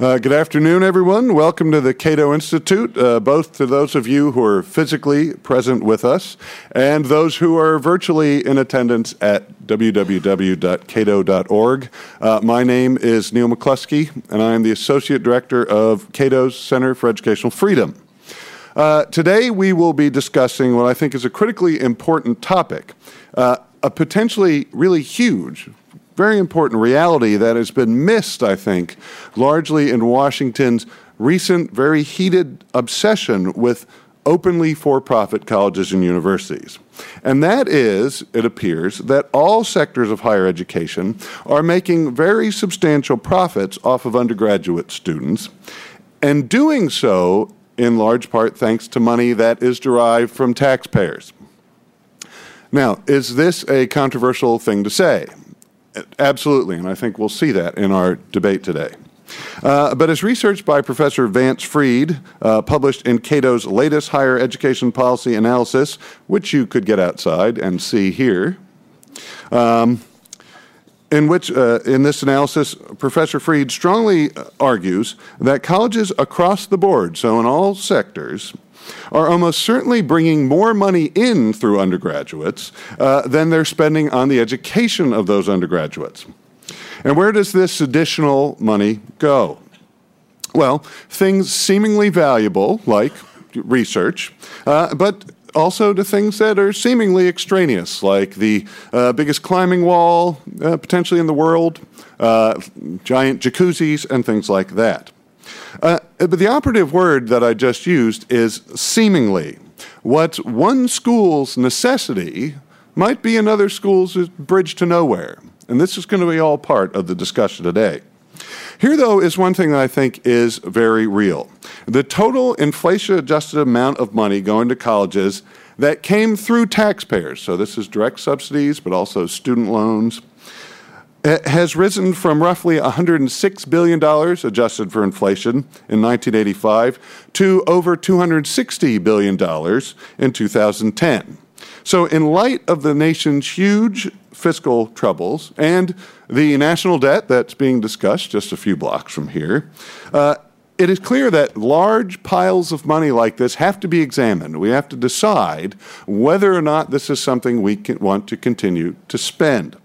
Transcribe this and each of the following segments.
Uh, good afternoon, everyone. Welcome to the Cato Institute, uh, both to those of you who are physically present with us and those who are virtually in attendance at www.cato.org. Uh, my name is Neil McCluskey, and I am the Associate Director of Cato's Center for Educational Freedom. Uh, today, we will be discussing what I think is a critically important topic, uh, a potentially really huge very important reality that has been missed, I think, largely in Washington's recent, very heated obsession with openly for profit colleges and universities. And that is, it appears, that all sectors of higher education are making very substantial profits off of undergraduate students, and doing so in large part thanks to money that is derived from taxpayers. Now, is this a controversial thing to say? Absolutely, and I think we'll see that in our debate today. Uh, but as research by Professor Vance Fried, uh, published in Cato's latest higher education policy analysis, which you could get outside and see here, um, in which, uh, in this analysis, Professor Fried strongly argues that colleges across the board, so in all sectors, are almost certainly bringing more money in through undergraduates uh, than they're spending on the education of those undergraduates. And where does this additional money go? Well, things seemingly valuable, like research, uh, but also to things that are seemingly extraneous, like the uh, biggest climbing wall uh, potentially in the world, uh, giant jacuzzis, and things like that. Uh, but the operative word that I just used is seemingly. What one school's necessity might be another school's bridge to nowhere. And this is going to be all part of the discussion today. Here, though, is one thing that I think is very real. The total inflation adjusted amount of money going to colleges that came through taxpayers, so this is direct subsidies, but also student loans, has risen from roughly $106 billion adjusted for inflation in 1985 to over $260 billion in 2010. So, in light of the nation's huge fiscal troubles and the national debt that's being discussed just a few blocks from here, uh, it is clear that large piles of money like this have to be examined. We have to decide whether or not this is something we want to continue to spend.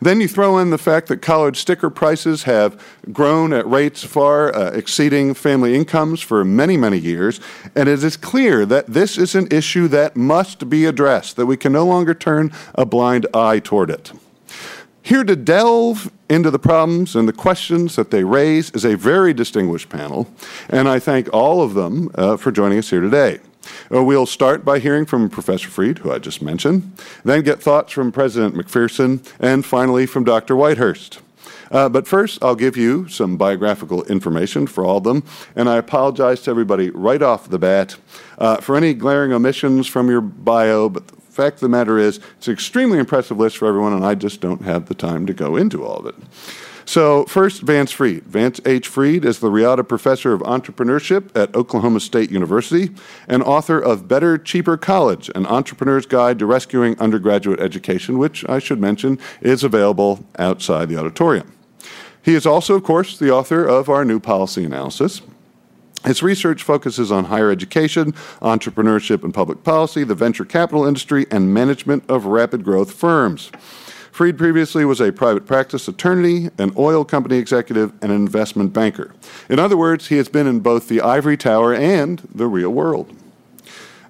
Then you throw in the fact that college sticker prices have grown at rates far uh, exceeding family incomes for many, many years, and it is clear that this is an issue that must be addressed, that we can no longer turn a blind eye toward it. Here to delve into the problems and the questions that they raise is a very distinguished panel, and I thank all of them uh, for joining us here today. Uh, we'll start by hearing from Professor Fried, who I just mentioned, then get thoughts from President McPherson, and finally from Dr. Whitehurst. Uh, but first, I'll give you some biographical information for all of them, and I apologize to everybody right off the bat uh, for any glaring omissions from your bio, but the fact of the matter is, it's an extremely impressive list for everyone, and I just don't have the time to go into all of it. So, first, Vance Fried. Vance H. Fried is the Riata Professor of Entrepreneurship at Oklahoma State University and author of Better, Cheaper College An Entrepreneur's Guide to Rescuing Undergraduate Education, which I should mention is available outside the auditorium. He is also, of course, the author of our new policy analysis. His research focuses on higher education, entrepreneurship and public policy, the venture capital industry, and management of rapid growth firms. Fried previously was a private practice attorney, an oil company executive, and an investment banker. In other words, he has been in both the ivory tower and the real world.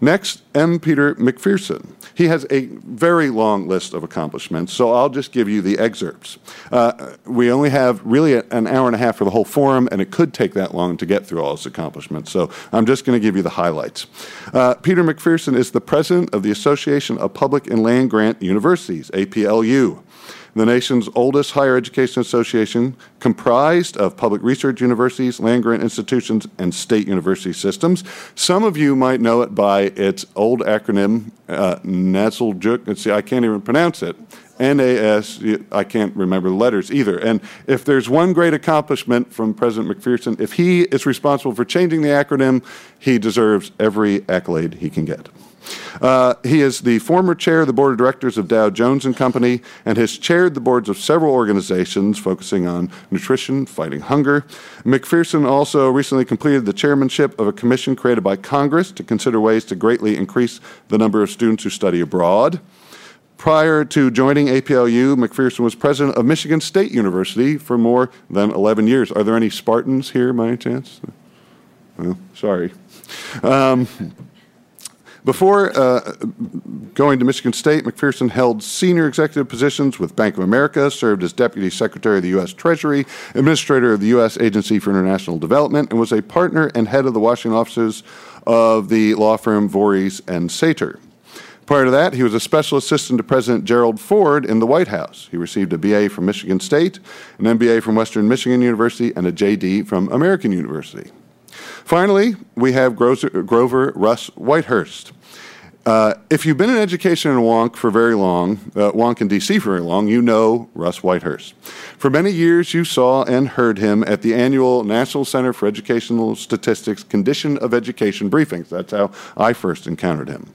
Next, M. Peter McPherson. He has a very long list of accomplishments, so I'll just give you the excerpts. Uh, we only have really an hour and a half for the whole forum, and it could take that long to get through all his accomplishments, so I'm just going to give you the highlights. Uh, Peter McPherson is the president of the Association of Public and Land Grant Universities, APLU the nation's oldest higher education association, comprised of public research universities, land grant institutions, and state university systems. Some of you might know it by its old acronym, uh, NASLJUK. See, I can't even pronounce it. NAS, I can't remember the letters either. And if there's one great accomplishment from President McPherson, if he is responsible for changing the acronym, he deserves every accolade he can get. Uh, he is the former chair of the board of directors of Dow Jones and Company and has chaired the boards of several organizations focusing on nutrition, fighting hunger. McPherson also recently completed the chairmanship of a commission created by Congress to consider ways to greatly increase the number of students who study abroad. Prior to joining APLU, McPherson was president of Michigan State University for more than 11 years. Are there any Spartans here by any chance? Well, sorry. Um, before uh, going to Michigan State, McPherson held senior executive positions with Bank of America, served as Deputy Secretary of the U.S. Treasury, Administrator of the U.S. Agency for International Development, and was a partner and head of the Washington offices of the law firm Vorys and Sater. Prior to that, he was a special assistant to President Gerald Ford in the White House. He received a BA from Michigan State, an MBA from Western Michigan University, and a JD from American University. Finally, we have Grover Russ Whitehurst. Uh, if you've been in education in Wonk for very long, uh, Wonk in DC for very long, you know Russ Whitehurst. For many years, you saw and heard him at the annual National Center for Educational Statistics Condition of Education briefings. That's how I first encountered him.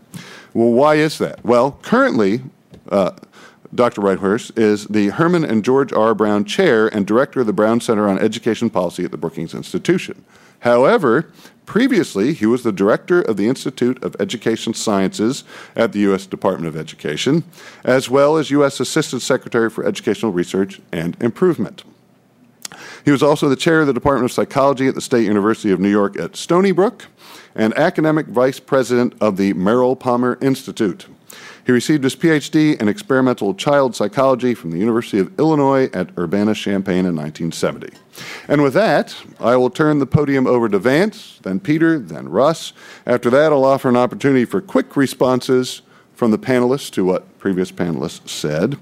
Well, why is that? Well, currently, uh, Dr. Whitehurst is the Herman and George R. Brown Chair and Director of the Brown Center on Education Policy at the Brookings Institution. However, previously he was the director of the Institute of Education Sciences at the U.S. Department of Education, as well as U.S. Assistant Secretary for Educational Research and Improvement. He was also the chair of the Department of Psychology at the State University of New York at Stony Brook and academic vice president of the Merrill Palmer Institute. He received his PhD in experimental child psychology from the University of Illinois at Urbana Champaign in 1970. And with that, I will turn the podium over to Vance, then Peter, then Russ. After that, I'll offer an opportunity for quick responses from the panelists to what previous panelists said.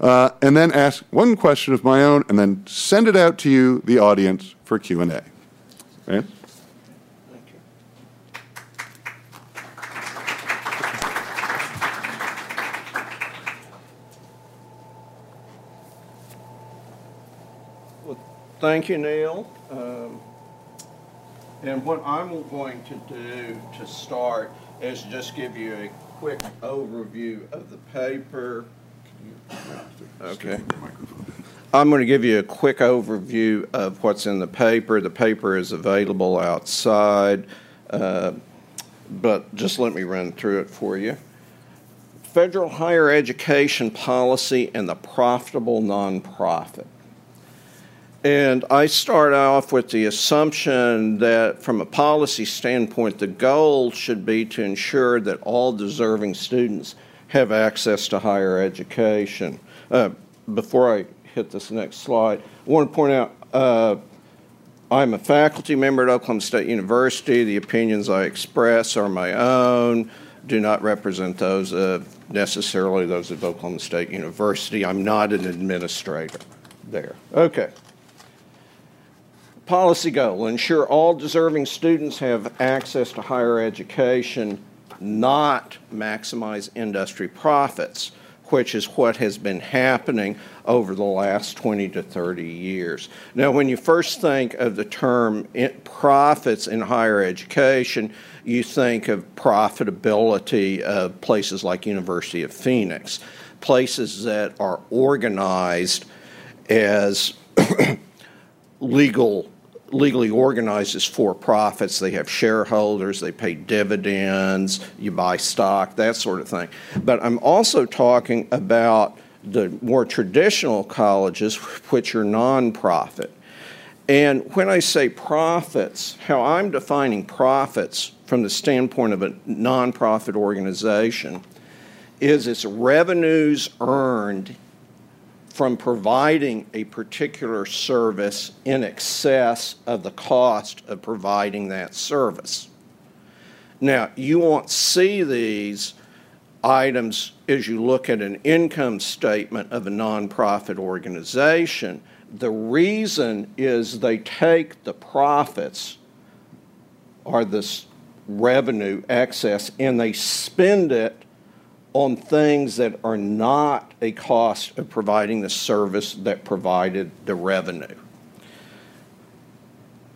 Uh, and then ask one question of my own, and then send it out to you, the audience, for Q&A. Vance? Thank you, Neil. Um, and what I'm going to do to start is just give you a quick overview of the paper. Okay. I'm going to give you a quick overview of what's in the paper. The paper is available outside, uh, but just let me run through it for you. Federal higher education policy and the profitable nonprofit. And I start off with the assumption that, from a policy standpoint, the goal should be to ensure that all deserving students have access to higher education. Uh, before I hit this next slide, I want to point out uh, I'm a faculty member at Oklahoma State University. The opinions I express are my own, do not represent those of necessarily those of Oklahoma State University. I'm not an administrator there. Okay policy goal ensure all deserving students have access to higher education, not maximize industry profits, which is what has been happening over the last 20 to 30 years. Now, when you first think of the term eh, profits in higher education, you think of profitability of places like University of Phoenix, places that are organized as legal legally organized as for profits. They have shareholders, they pay dividends, you buy stock, that sort of thing. But I'm also talking about the more traditional colleges, which are nonprofit. And when I say profits, how I'm defining profits from the standpoint of a nonprofit organization is its revenues earned from providing a particular service in excess of the cost of providing that service. Now, you won't see these items as you look at an income statement of a nonprofit organization. The reason is they take the profits or this revenue excess and they spend it on things that are not a cost of providing the service that provided the revenue.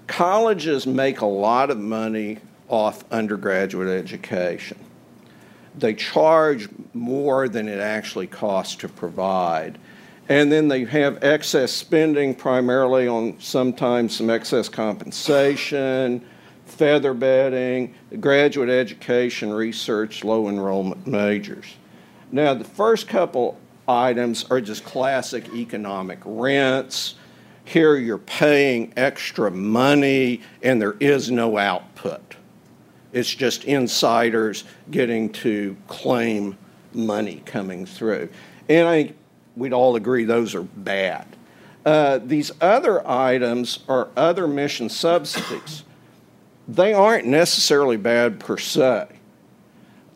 Colleges make a lot of money off undergraduate education. They charge more than it actually costs to provide. And then they have excess spending primarily on sometimes some excess compensation, feather bedding, graduate education, research, low enrollment majors. Now, the first couple items are just classic economic rents. Here you're paying extra money and there is no output. It's just insiders getting to claim money coming through. And I think we'd all agree those are bad. Uh, these other items are other mission subsidies they aren't necessarily bad per se.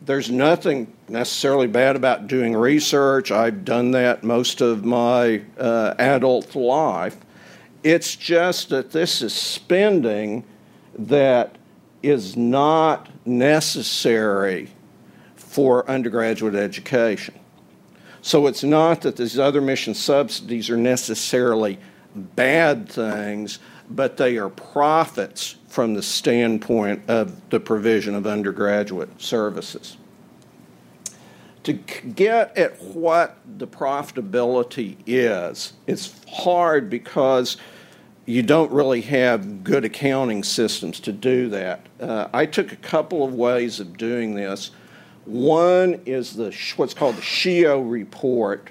There's nothing necessarily bad about doing research. I've done that most of my uh, adult life. It's just that this is spending that is not necessary for undergraduate education. So it's not that these other mission subsidies are necessarily bad things, but they are profits from the standpoint of the provision of undergraduate services. To get at what the profitability is, it's hard because you don't really have good accounting systems to do that. Uh, I took a couple of ways of doing this. One is the what's called the SHEEO report,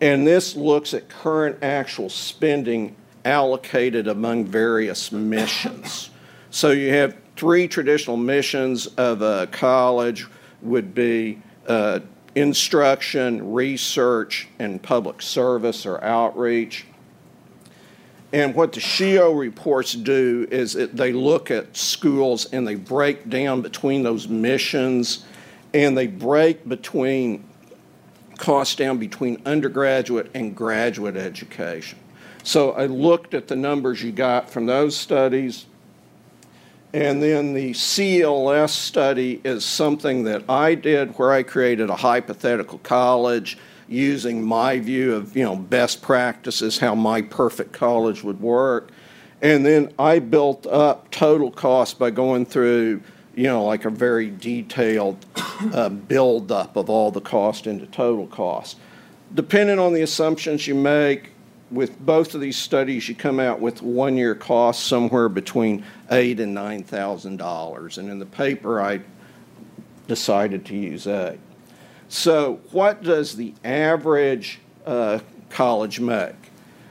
and this looks at current actual spending allocated among various missions. So you have three traditional missions of a college would be uh, instruction, research, and public service or outreach. And what the SHEEO reports do is it, they look at schools and they break down between those missions and they break between costs down between undergraduate and graduate education. So I looked at the numbers you got from those studies. And then the CLS study is something that I did where I created a hypothetical college using my view of, you know, best practices, how my perfect college would work. And then I built up total cost by going through, you know, like a very detailed uh, build up of all the cost into total cost. Depending on the assumptions you make, with both of these studies, you come out with one year cost somewhere between eight and nine thousand dollars. And in the paper, I decided to use eight. So, what does the average uh, college make?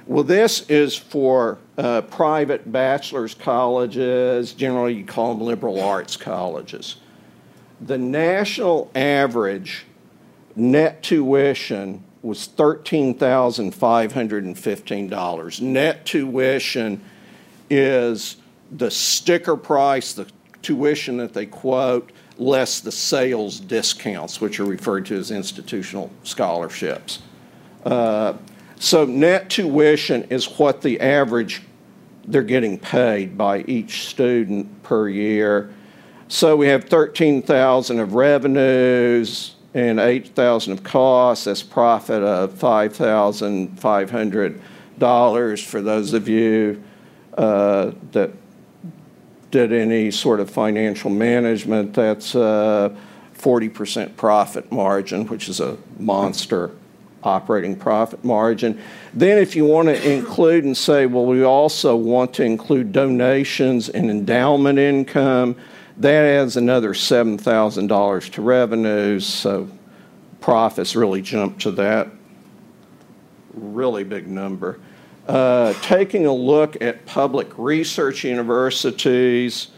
Well, this is for uh, private bachelor's colleges. Generally, you call them liberal arts colleges. The national average net tuition was $13,515. Net tuition is the sticker price, the tuition that they quote, less the sales discounts, which are referred to as institutional scholarships. Uh, so net tuition is what the average they're getting paid by each student per year. So we have 13,000 of revenues, and 8000 of costs. That's profit of $5,500 for those of you uh, that did any sort of financial management. That's a 40% profit margin, which is a monster operating profit margin. Then, if you want to include and say, well, we also want to include donations and endowment income, that adds another $7,000 to revenues, so profits really jump to that really big number. Uh, taking a look at public research universities,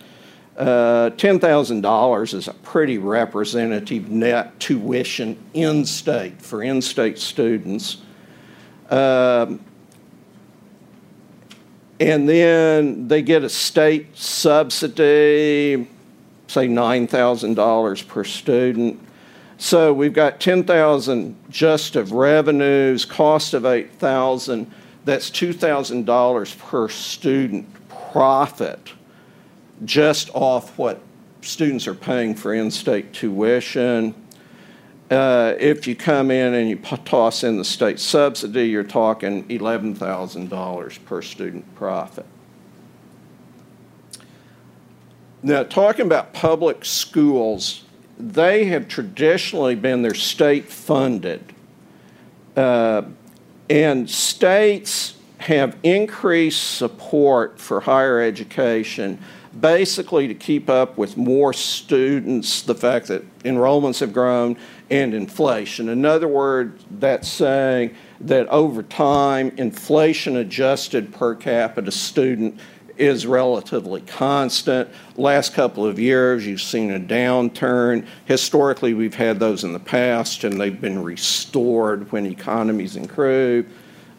uh, $10,000 is a pretty representative net tuition in state for in state students. Um, and then they get a state subsidy say $9,000 per student. So we've got 10,000 just of revenues, cost of 8,000. That's $2,000 per student profit just off what students are paying for in-state tuition. Uh, if you come in and you toss in the state subsidy, you're talking $11,000 per student profit. Now, talking about public schools, they have traditionally been their state funded. Uh, and states have increased support for higher education basically to keep up with more students, the fact that enrollments have grown, and inflation. In other words, that's saying that over time, inflation adjusted per capita student is relatively constant. Last couple of years, you've seen a downturn. Historically, we've had those in the past, and they've been restored when economies improve.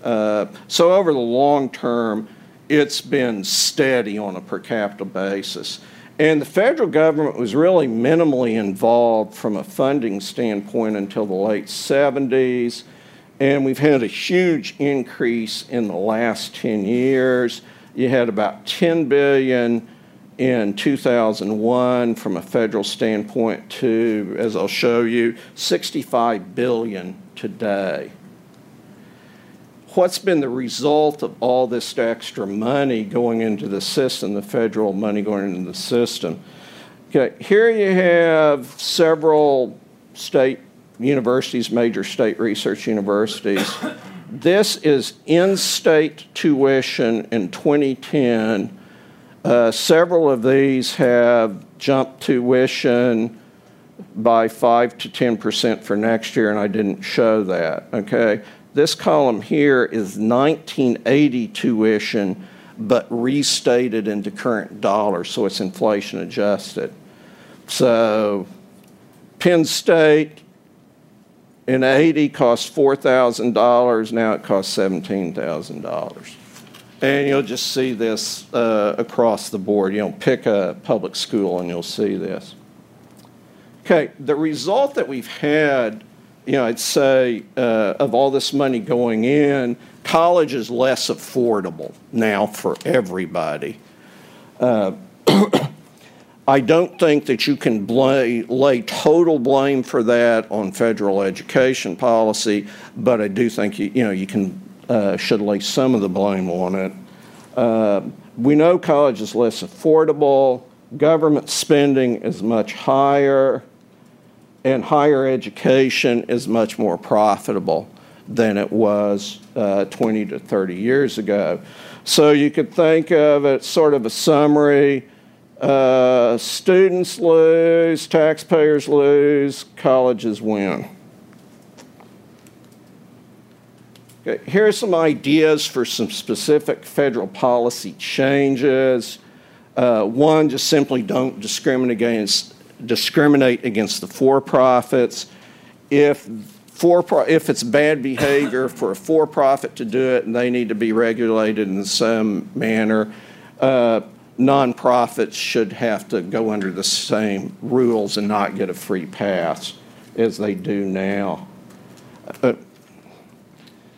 Uh, so, over the long term, it's been steady on a per capita basis. And the federal government was really minimally involved from a funding standpoint until the late 70s. And we've had a huge increase in the last 10 years. You had about 10 billion in 2001 from a federal standpoint to, as I'll show you, 65 billion today what's been the result of all this extra money going into the system, the federal money going into the system? Okay, here you have several state universities, major state research universities. This is in state tuition in 2010. Uh, several of these have jumped tuition by 5 to 10% for next year, and I didn't show that. Okay, this column here is 1980 tuition, but restated into current dollars, so it's inflation adjusted. So Penn State in 80 cost $4,000, now it costs $17,000. And you'll just see this uh, across the board. You know, pick a public school and you'll see this. Okay, the result that we've had you know, I'd say uh, of all this money going in, college is less affordable now for everybody. Uh, I don't think that you can lay, total blame for that on federal education policy, but I do think you, you know you can uh, should lay some of the blame on it. Uh, we know college is less affordable. Government spending is much higher and higher education is much more profitable than it was uh, 20 to 30 years ago. So you could think of it sort of a summary. Uh, students lose, taxpayers lose, colleges win. Okay, here are some ideas for some specific federal policy changes. Uh, one, just simply don't discriminate against discriminate against the for-profits. If for if it's bad behavior for a for-profit to do it, and they need to be regulated in some manner. Uh, nonprofits should have to go under the same rules and not get a free pass as they do now. Uh,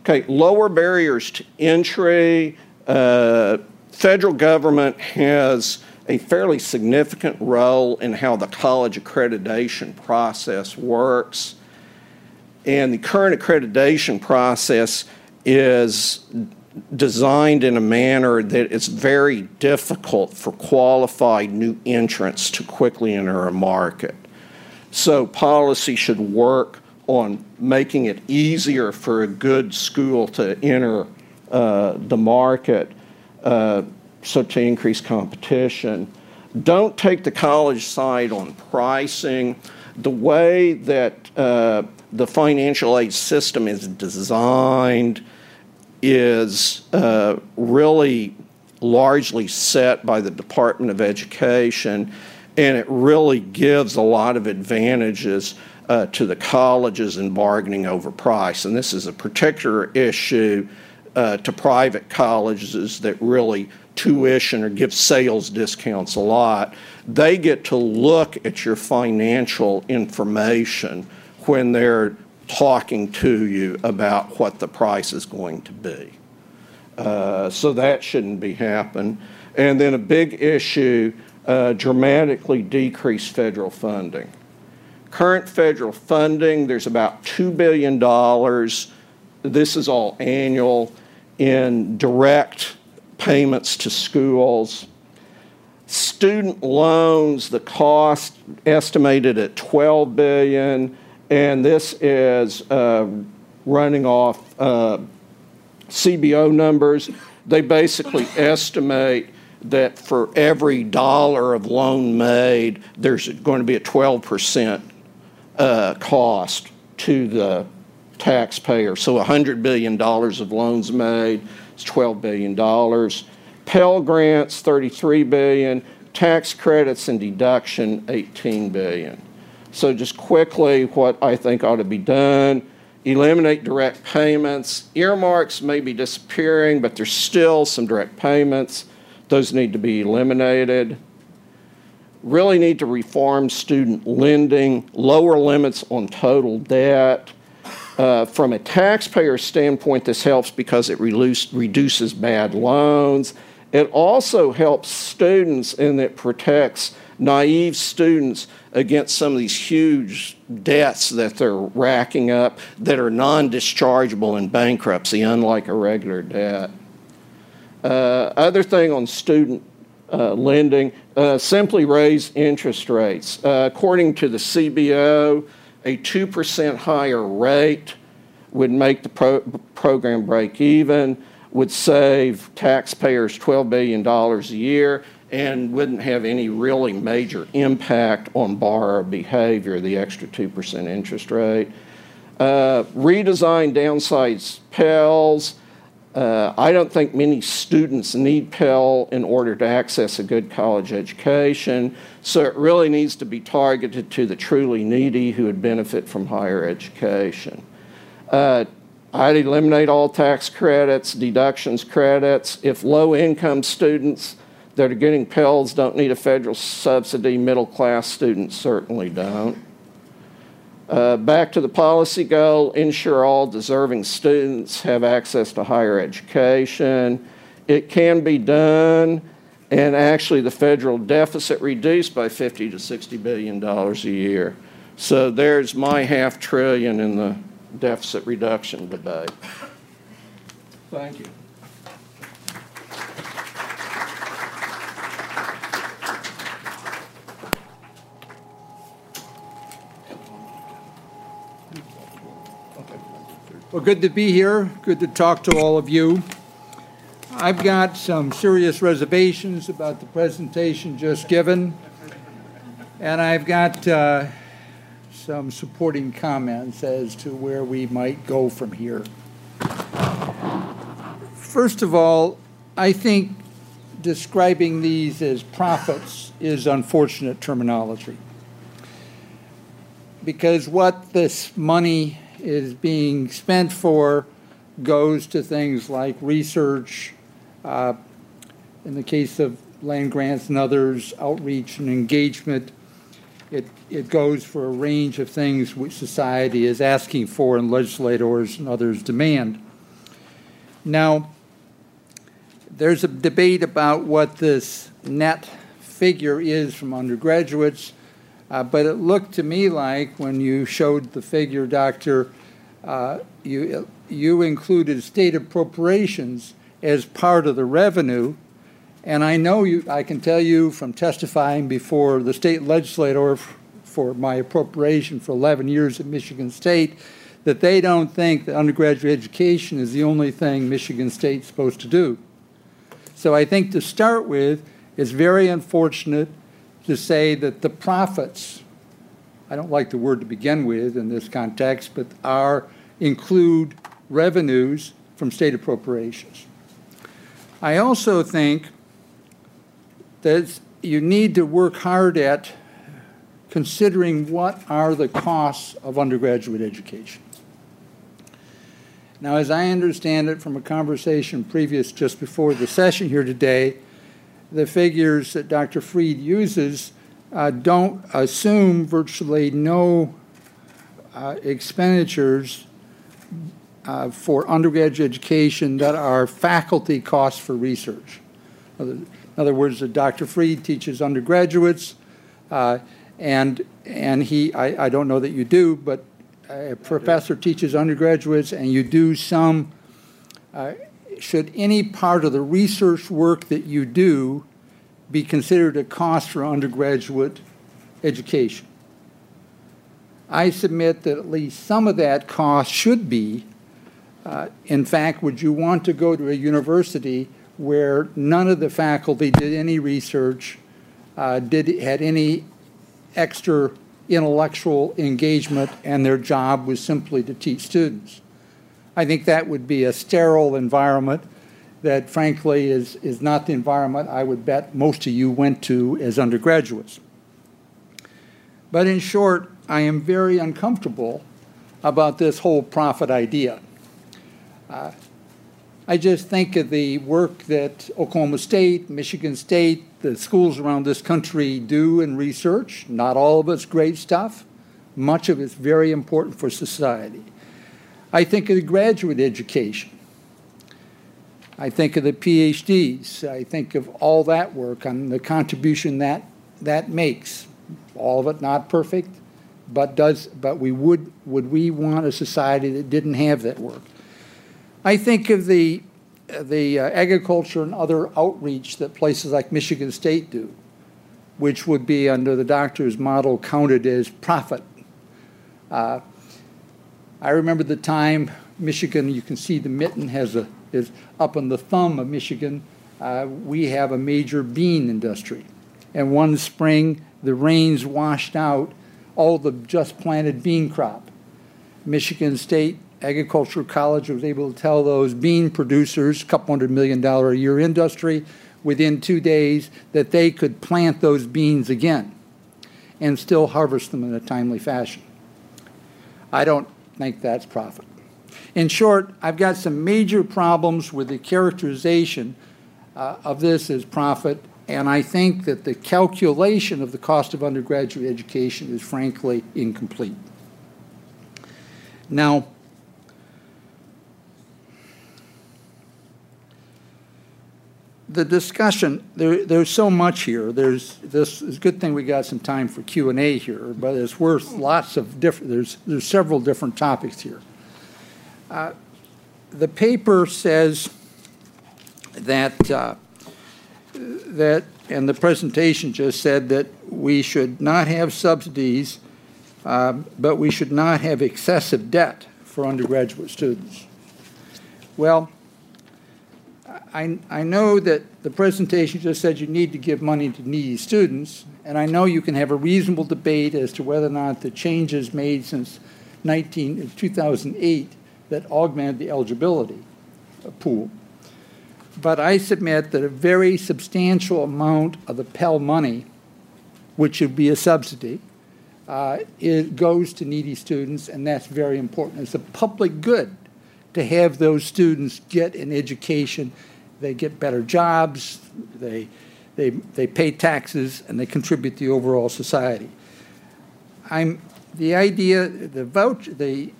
okay, lower barriers to entry. Uh, federal government has a fairly significant role in how the college accreditation process works. And the current accreditation process is designed in a manner that it's very difficult for qualified new entrants to quickly enter a market. So, policy should work on making it easier for a good school to enter uh, the market. Uh, so to increase competition. Don't take the college side on pricing. The way that uh, the financial aid system is designed is uh, really largely set by the Department of Education, and it really gives a lot of advantages uh, to the colleges in bargaining over price. And this is a particular issue uh, to private colleges that really tuition or give sales discounts a lot, they get to look at your financial information when they're talking to you about what the price is going to be. Uh, so that shouldn't be happening. And then a big issue uh, dramatically decreased federal funding. Current federal funding, there's about $2 billion. This is all annual in direct payments to schools. Student loans, the cost estimated at 12 billion, and this is uh, running off uh, CBO numbers. They basically estimate that for every dollar of loan made, there's going to be a 12% uh, cost to the taxpayer. So $100 billion of loans made is $12 billion. Pell grants, $33 billion. Tax credits and deduction, 18 billion. So just quickly, what I think ought to be done, eliminate direct payments. Earmarks may be disappearing, but there's still some direct payments. Those need to be eliminated. Really need to reform student lending, lower limits on total debt. Uh, from a taxpayer standpoint, this helps because it reduce, reduces bad loans. It also helps students and it protects naive students against some of these huge debts that they're racking up that are non dischargeable in bankruptcy, unlike a regular debt. Uh, other thing on student uh, lending, uh, simply raise interest rates. Uh, according to the CBO, a 2% higher rate would make the pro- program break even, would save taxpayers $12 billion a year, and wouldn't have any really major impact on borrower behavior, the extra 2% interest rate. Uh, redesign downsize Pell's uh, I don't think many students need Pell in order to access a good college education, so it really needs to be targeted to the truly needy who would benefit from higher education. Uh, I'd eliminate all tax credits, deductions credits. If low income students that are getting Pells don't need a federal subsidy, middle class students certainly don't. Uh, back to the policy goal ensure all deserving students have access to higher education. It can be done, and actually, the federal deficit reduced by 50 to 60 billion dollars a year. So there's my half trillion in the deficit reduction debate. Thank you. Well, good to be here. Good to talk to all of you. I've got some serious reservations about the presentation just given, and I've got uh, some supporting comments as to where we might go from here. First of all, I think describing these as profits is unfortunate terminology because what this money is being spent for goes to things like research, uh, in the case of land grants and others, outreach and engagement. It, it goes for a range of things which society is asking for and legislators and others demand. Now, there's a debate about what this net figure is from undergraduates. Uh, but it looked to me like when you showed the figure, Doctor, uh, you, you included state appropriations as part of the revenue. And I know you, I can tell you from testifying before the state legislator for my appropriation for 11 years at Michigan State that they don't think that undergraduate education is the only thing Michigan State's supposed to do. So I think to start with, it's very unfortunate to say that the profits, I don't like the word to begin with in this context, but are include revenues from state appropriations. I also think that you need to work hard at considering what are the costs of undergraduate education. Now, as I understand it from a conversation previous just before the session here today, the figures that Dr. Fried uses uh, don't assume virtually no uh, expenditures uh, for undergraduate education that are faculty costs for research. In other words, that Dr. Fried teaches undergraduates, uh, And, and he, I, I don't know that you do, but a professor teaches undergraduates, and you do some, uh, should any part of the research work that you do be considered a cost for undergraduate education? I submit that at least some of that cost should be. Uh, in fact, would you want to go to a university where none of the faculty did any research, uh, did had any extra intellectual engagement, and their job was simply to teach students? I think that would be a sterile environment that, frankly, is, is not the environment I would bet most of you went to as undergraduates. But in short, I am very uncomfortable about this whole profit idea. Uh, I just think of the work that Oklahoma State, Michigan State, the schools around this country do in research. Not all of it's great stuff. Much of it's very important for society. I think of the graduate education. I think of the PhDs. I think of all that work and the contribution that that makes. All of it not perfect, but does but we would would we want a society that didn't have that work? I think of the the uh, agriculture and other outreach that places like Michigan State do, which would be under the doctor's model counted as profit. Uh, I remember the time Michigan. You can see the mitten has a is up on the thumb of Michigan. Uh, we have a major bean industry, and one spring the rains washed out all the just planted bean crop. Michigan State Agricultural College was able to tell those bean producers, a couple hundred million dollar a year industry, within two days that they could plant those beans again and still harvest them in a timely fashion. I don't think that's profit. In short, I've got some major problems with the characterization uh, of this as profit and I think that the calculation of the cost of undergraduate education is frankly incomplete. Now, the discussion there, there's so much here there's this it's a good thing we got some time for q&a here but it's worth lots of different there's there's several different topics here uh, the paper says that uh, that, and the presentation just said that we should not have subsidies, um, but we should not have excessive debt for undergraduate students. Well, I, I know that the presentation just said you need to give money to needy students, and I know you can have a reasonable debate as to whether or not the changes made since 19, 2008 that augmented the eligibility pool but I submit that a very substantial amount of the Pell money, which would be a subsidy, uh, it goes to needy students, and that's very important. It's a public good to have those students get an education. They get better jobs, they, they, they pay taxes, and they contribute to the overall society. I'm, the idea, the voucher, the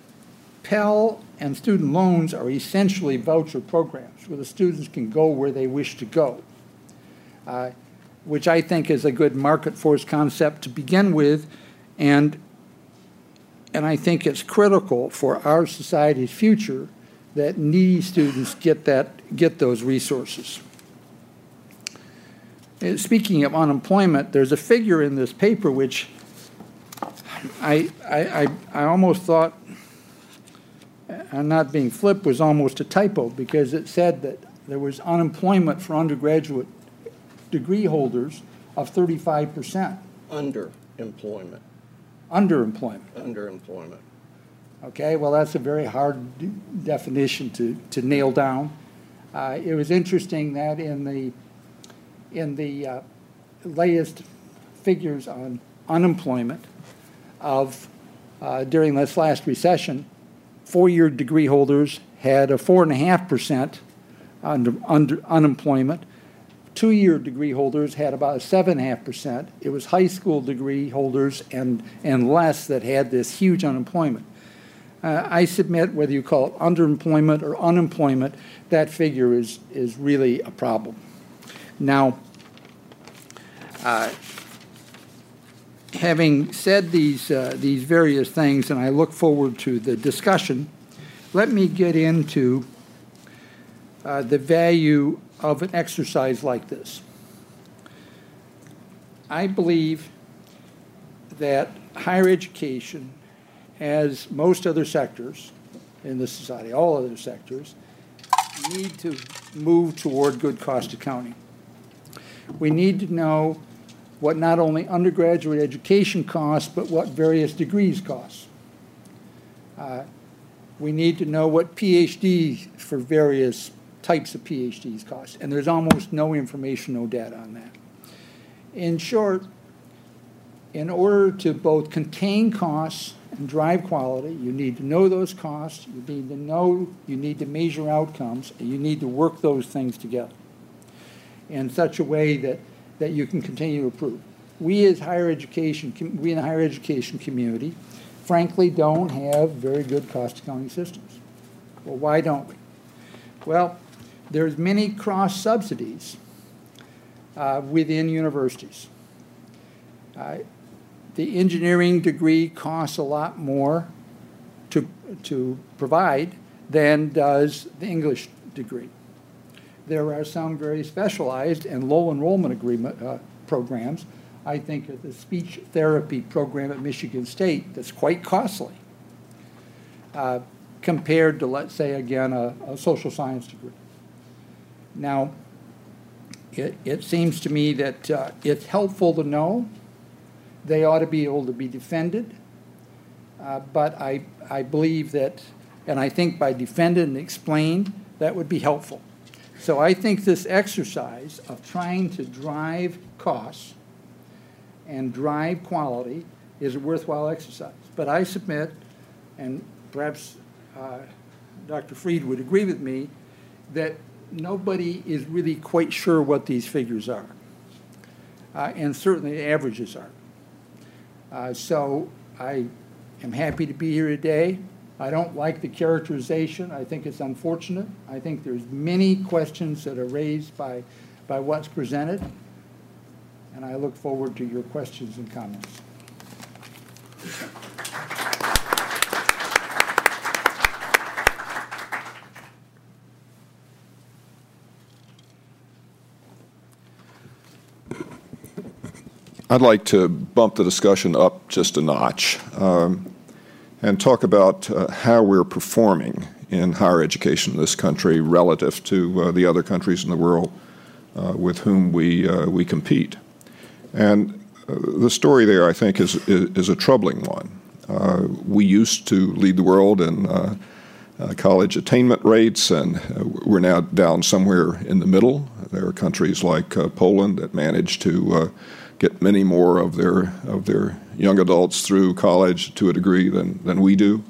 Pell and student loans are essentially voucher programs where the students can go where they wish to go, uh, which I think is a good market force concept to begin with. And, and I think it's critical for our society's future that needy students get, that, get those resources. Uh, speaking of unemployment, there's a figure in this paper which I, I, I, I almost thought uh, I'm not being flip, was almost a typo because it said that there was unemployment for undergraduate degree holders of 35%. Underemployment. Underemployment. Underemployment. Okay, well, that's a very hard definition to, to nail down. Uh, it was interesting that in the in the uh, latest figures on unemployment of uh, during this last recession, four-year degree holders had a 4.5% under, under unemployment. Two-year degree holders had about a 7.5%. It was high school degree holders and, and less that had this huge unemployment. Uh, I submit, whether you call it underemployment or unemployment, that figure is, is really a problem. Now, uh, having said these, uh, these various things, and I look forward to the discussion, let me get into uh, the value of an exercise like this. I believe that higher education, as most other sectors in the society, all other sectors, need to move toward good cost accounting. We need to know what not only undergraduate education costs, but what various degrees cost. Uh, we need to know what PhDs for various types of PhDs cost, and there's almost no information, no data on that. In short, in order to both contain costs and drive quality, you need to know those costs, you need to know, you need to measure outcomes, and you need to work those things together in such a way that, that you can continue to improve. We as higher education, we in the higher education community, frankly don't have very good cost accounting systems. Well, why don't we? Well, there's many cross subsidies uh, within universities. Uh, the engineering degree costs a lot more to, to provide than does the English degree. There are some very specialized and low enrollment agreement uh, programs. I think of the speech therapy program at Michigan State that's quite costly uh, compared to, let's say, again, a, a social science degree. Now, it, it seems to me that uh, it's helpful to know. They ought to be able to be defended. Uh, but I, I believe that, and I think by defended and explained, that would be helpful. So I think this exercise of trying to drive costs and drive quality is a worthwhile exercise. But I submit, and perhaps uh, Dr. Fried would agree with me, that nobody is really quite sure what these figures are. Uh, and certainly averages are. Uh, so I am happy to be here today. I don't like the characterization. I think it's unfortunate. I think there's many questions that are raised by, by what's presented. And I look forward to your questions and comments. I'd like to bump the discussion up just a notch um, and talk about uh, how we're performing in higher education in this country relative to uh, the other countries in the world uh, with whom we, uh, we compete. And uh, the story there, I think, is, is, is a troubling one. Uh, we used to lead the world in college attainment rates, and we're now down somewhere in the middle. There are countries like Poland that manage to get many more of their of their young adults through college to a degree than than we do.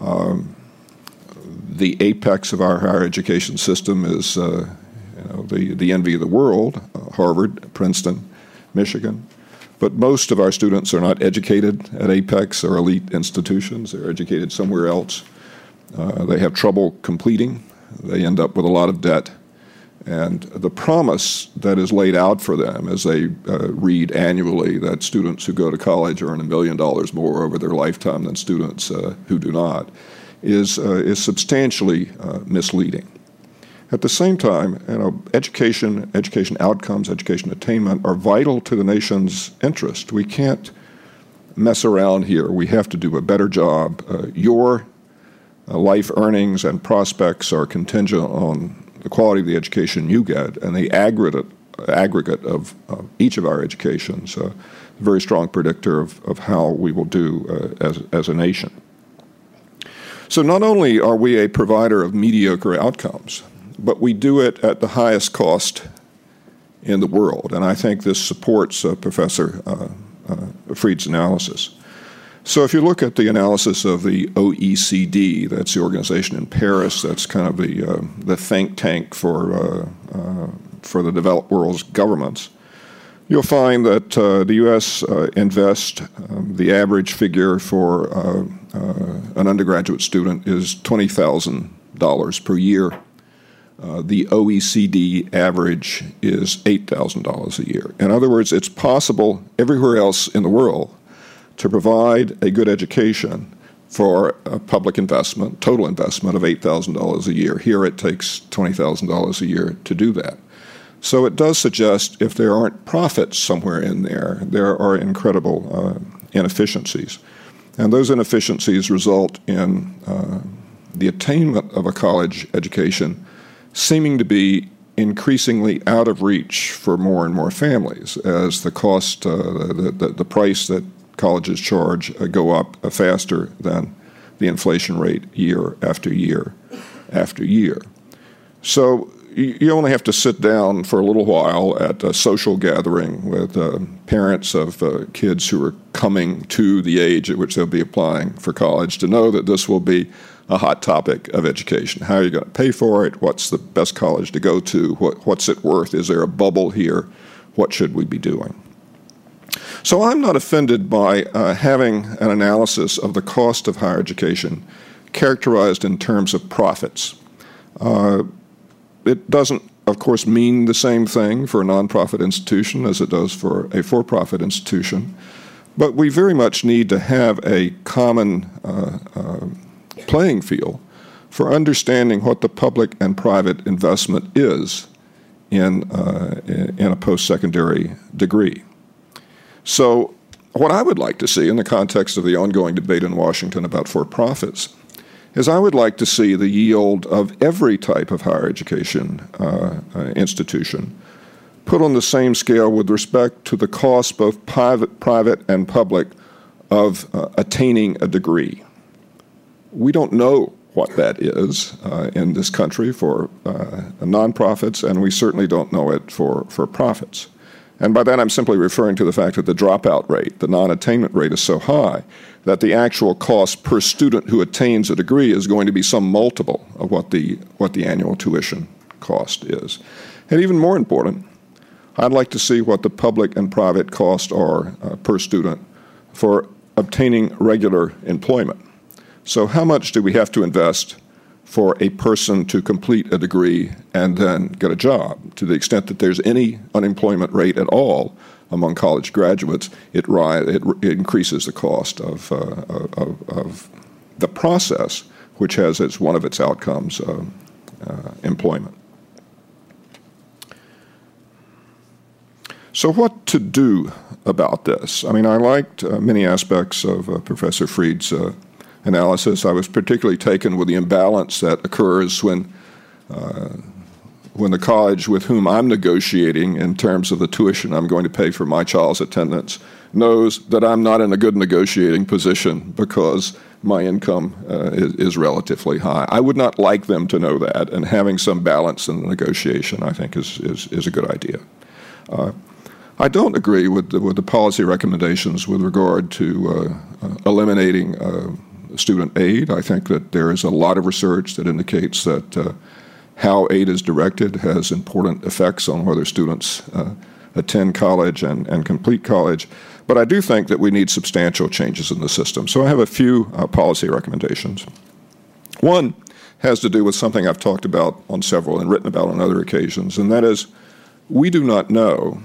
Um, the apex of our higher education system is uh, you know, the the envy of the world: uh, Harvard, Princeton, Michigan. But most of our students are not educated at apex or elite institutions. They're educated somewhere else. Uh, they have trouble completing. They end up with a lot of debt and the promise that is laid out for them as they uh, read annually that students who go to college earn a million dollars more over their lifetime than students uh, who do not is, uh, is substantially uh, misleading. At the same time, you know, education, education outcomes, education attainment are vital to the nation's interest. We can't mess around here. We have to do a better job. Uh, your uh, life earnings and prospects are contingent on the quality of the education you get and the aggregate aggregate of uh, each of our educations, uh, a very strong predictor of, of how we will do uh, as, as a nation. So, not only are we a provider of mediocre outcomes, but we do it at the highest cost in the world. And I think this supports uh, Professor uh, uh, Fried's analysis. So if you look at the analysis of the OECD, that's the organization in Paris, that's kind of the uh, the think tank for uh, uh, for the developed world's governments, you'll find that uh, the U.S. Uh, invests um, the average figure for uh, an undergraduate student is twenty thousand dollars per year the OECD average is $8,000 a year. In other words, it's possible everywhere else in the world to provide a good education for a public investment, total investment of $8,000 a year. Here it takes $20,000 a year to do that. So it does suggest if there aren't profits somewhere in there, there are incredible uh, inefficiencies. And those inefficiencies result in uh, the attainment of a college education seeming to be increasingly out of reach for more and more families as the cost, uh, the, the, the, price that colleges charge uh, go up uh, faster than the inflation rate year after year after year. So you only have to sit down for a little while at a social gathering with uh, parents of uh, kids who are coming to the age at which they'll be applying for college to know that this will be a hot topic of education. How are you going to pay for it? What's the best college to go to? What, what's it worth? Is there a bubble here? What should we be doing? So I'm not offended by uh, having an analysis of the cost of higher education characterized in terms of profits. Uh, it doesn't, of course, mean the same thing for a nonprofit institution as it does for a for profit institution, but we very much need to have a common uh, uh, playing field for understanding what the public and private investment is in, uh, in a post secondary degree. So, what I would like to see in the context of the ongoing debate in Washington about for profits is I would like to see the yield of every type of higher education uh, uh, institution put on the same scale with respect to the cost, both private, private and public, of uh, attaining a degree we don't know what that is uh, in this country for uh, nonprofits, and we certainly don't know it for, for profits. And by that, I'm simply referring to the fact that the dropout rate, the non attainment rate, is so high that the actual cost per student who attains a degree is going to be some multiple of what the, what the annual tuition cost is. And even more important, I'd like to see what the public and private costs are uh, per student for obtaining regular employment. So, how much do we have to invest for a person to complete a degree and then get a job? To the extent that there's any unemployment rate at all among college graduates, it, it, it increases the cost of, uh, of, of, the process, which has as one of its outcomes uh, uh, employment. So, what to do about this? I mean, I liked uh, many aspects of uh, Professor Fried's uh, analysis. I was particularly taken with the imbalance that occurs when uh, when the college with whom I'm negotiating in terms of the tuition I'm going to pay for my child's attendance knows that I'm not in a good negotiating position because my income uh, is, is, relatively high. I would not like them to know that, and having some balance in the negotiation, I think, is, is, is a good idea. Uh, I don't agree with the, with the policy recommendations with regard to uh, uh eliminating uh, student aid. I think that there is a lot of research that indicates that uh, how aid is directed has important effects on whether students uh, attend college and, and complete college. But I do think that we need substantial changes in the system. So I have a few uh, policy recommendations. One has to do with something I've talked about on several and written about on other occasions, and that is we do not know,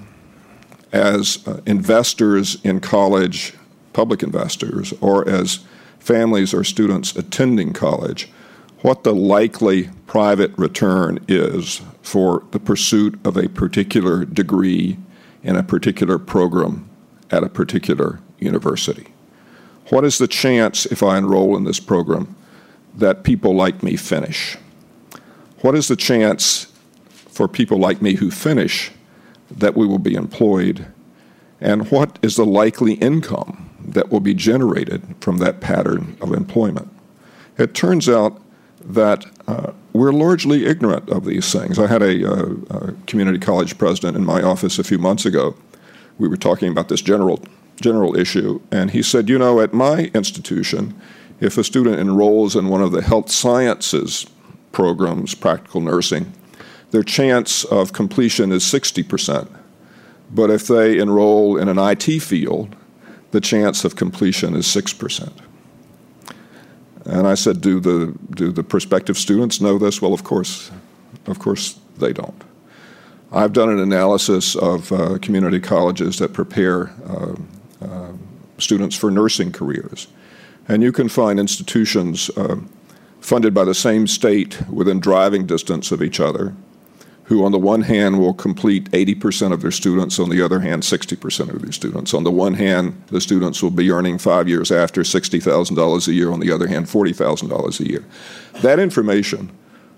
as uh, investors in college, public investors, or as families or students attending college what the likely private return is for the pursuit of a particular degree in a particular program at a particular university. What is the chance, if I enroll in this program, that people like me finish? What is the chance for people like me who finish that we will be employed? And what is the likely income that will be generated from that pattern of employment. It turns out that uh, we're largely ignorant of these things. I had a, uh, a, community college president in my office a few months ago. We were talking about this general general issue, and he said, "You know, at my institution, if a student enrolls in one of the health sciences programs, practical nursing, their chance of completion is 60 percent. But if they enroll in an IT field, the chance of completion is 6%. And I said, do the, do the prospective students know this? Well, of course, Of course, they don't. I've done an analysis of uh, community colleges that prepare uh, uh, students for nursing careers. And you can find institutions uh, funded by the same state within driving distance of each other who, on the one hand, will complete 80% of their students, on the other hand, 60% of their students. On the one hand, the students will be earning five years after $60,000 a year, on the other hand, $40,000 a year. That information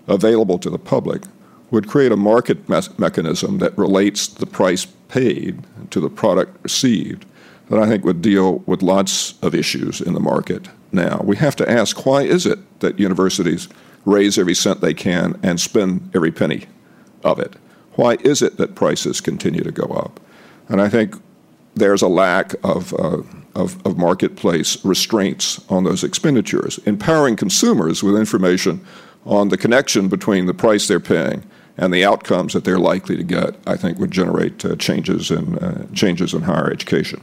available to the public would create a market me- mechanism that relates the price paid to the product received that I think would deal with lots of issues in the market now. We have to ask why is it that universities raise every cent they can and spend every penny of it. Why is it that prices continue to go up? And I think there's a lack of, uh, of, of, marketplace restraints on those expenditures. Empowering consumers with information on the connection between the price they're paying and the outcomes that they're likely to get, I think, would generate uh, changes in uh, changes in higher education.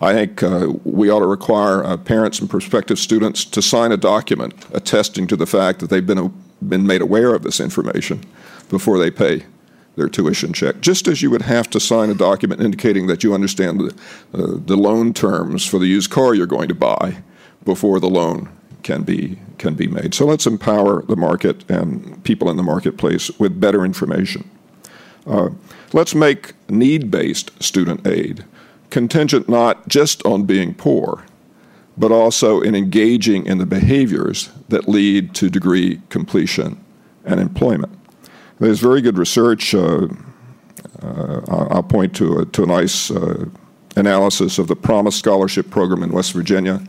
I think uh, we ought to require uh, parents and prospective students to sign a document attesting to the fact that they've been, been made aware of this information before they pay their tuition check, just as you would have to sign a document indicating that you understand the, uh, the loan terms for the used car you're going to buy before the loan can be can be made. So let's empower the market and people in the marketplace with better information. Uh, let's make need-based student aid contingent not just on being poor, but also in engaging in the behaviors that lead to degree completion and employment. There's very good research. Uh, uh, I'll point to a, to a nice uh, analysis of the Promise Scholarship Program in West Virginia,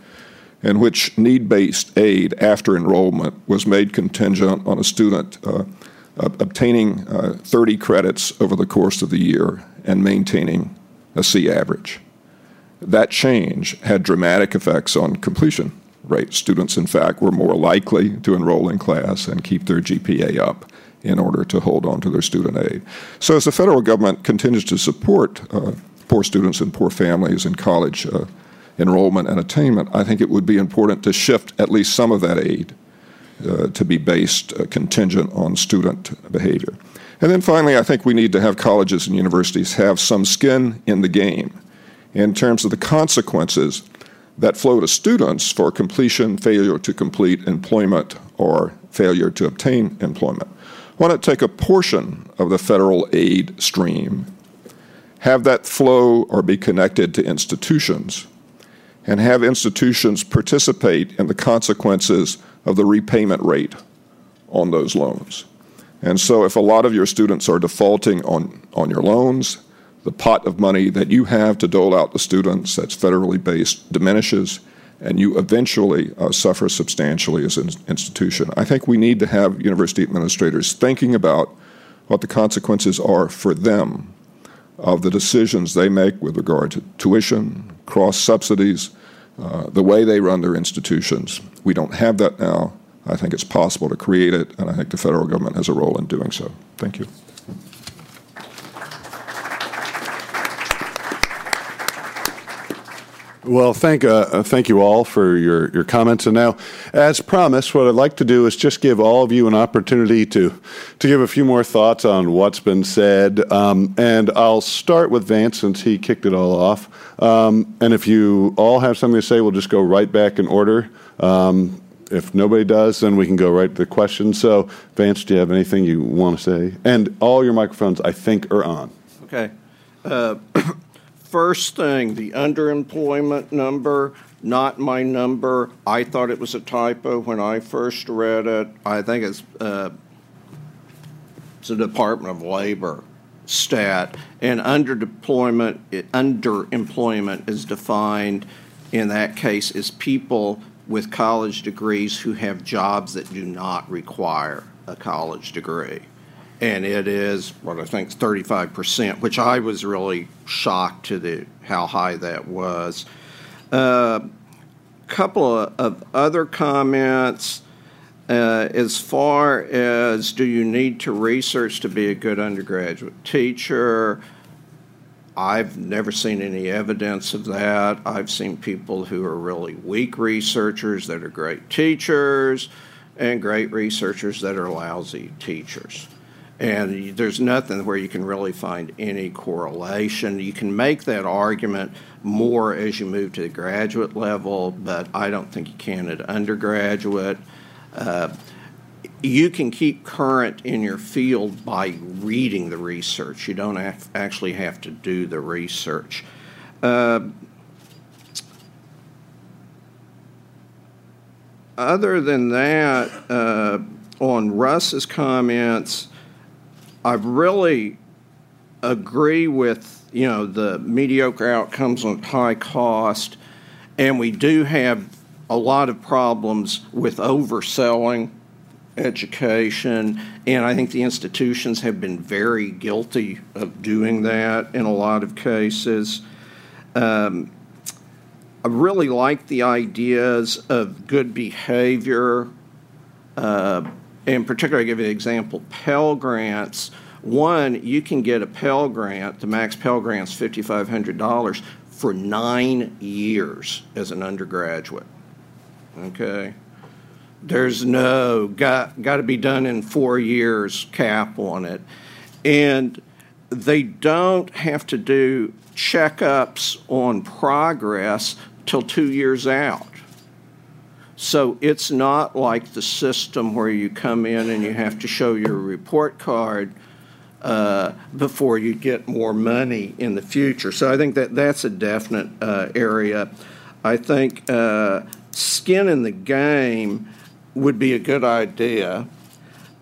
in which need based aid after enrollment was made contingent on a student uh, obtaining uh, 30 credits over the course of the year and maintaining a C average. That change had dramatic effects on completion rate. Students, in fact, were more likely to enroll in class and keep their GPA up in order to hold on to their student aid. So, as the federal government continues to support uh, poor students and poor families in college uh, enrollment and attainment, I think it would be important to shift at least some of that aid uh, to be based uh, contingent on student behavior. And then finally, I think we need to have colleges and universities have some skin in the game in terms of the consequences that flow to students for completion, failure to complete employment, or failure to obtain employment. Why not take a portion of the federal aid stream, have that flow or be connected to institutions, and have institutions participate in the consequences of the repayment rate on those loans? And so, if a lot of your students are defaulting on, on your loans, the pot of money that you have to dole out to students that's federally based diminishes and you eventually uh, suffer substantially as an institution. I think we need to have university administrators thinking about what the consequences are for them of the decisions they make with regard to tuition, cross subsidies, uh, the way they run their institutions. We don't have that now. I think it's possible to create it, and I think the federal government has a role in doing so. Thank you. Well, thank uh, uh, thank you all for your, your comments. And now, as promised, what I'd like to do is just give all of you an opportunity to to give a few more thoughts on what's been said. Um, and I'll start with Vance since he kicked it all off. Um, and if you all have something to say, we'll just go right back in order. Um, if nobody does, then we can go right to the questions. So, Vance, do you have anything you want to say? And all your microphones, I think, are on. Okay. Uh, First thing, the underemployment number, not my number. I thought it was a typo when I first read it. I think it's, uh, it's a Department of Labor stat. And underdeployment, it, underemployment is defined in that case as people with college degrees who have jobs that do not require a college degree and it is what I think 35 percent, which I was really shocked to the how high that was. A uh, couple of, of, other comments. Uh, as far as do you need to research to be a good undergraduate teacher? I've never seen any evidence of that. I've seen people who are really weak researchers that are great teachers. and great researchers that are lousy teachers. And there's nothing where you can really find any correlation. You can make that argument more as you move to the graduate level, but I don't think you can at undergraduate. Uh, you can keep current in your field by reading the research. You don't have, actually have to do the research. Uh, other than that, uh, on Russ's comments, I really agree with you know the mediocre outcomes on high cost, and we do have a lot of problems with overselling education, and I think the institutions have been very guilty of doing that in a lot of cases. Um, I really like the ideas of good behavior. Uh, in particular, I give you an example Pell Grants. One, you can get a Pell Grant, the max Pell Grant's $5,500 for nine years as an undergraduate. Okay? There's no got got to be done in four years cap on it, and they don't have to do checkups on progress till two years out. So it's not like the system where you come in and you have to show your report card uh, before you get more money in the future. So I think that that's a definite uh, area. I think uh, skin in the game would be a good idea.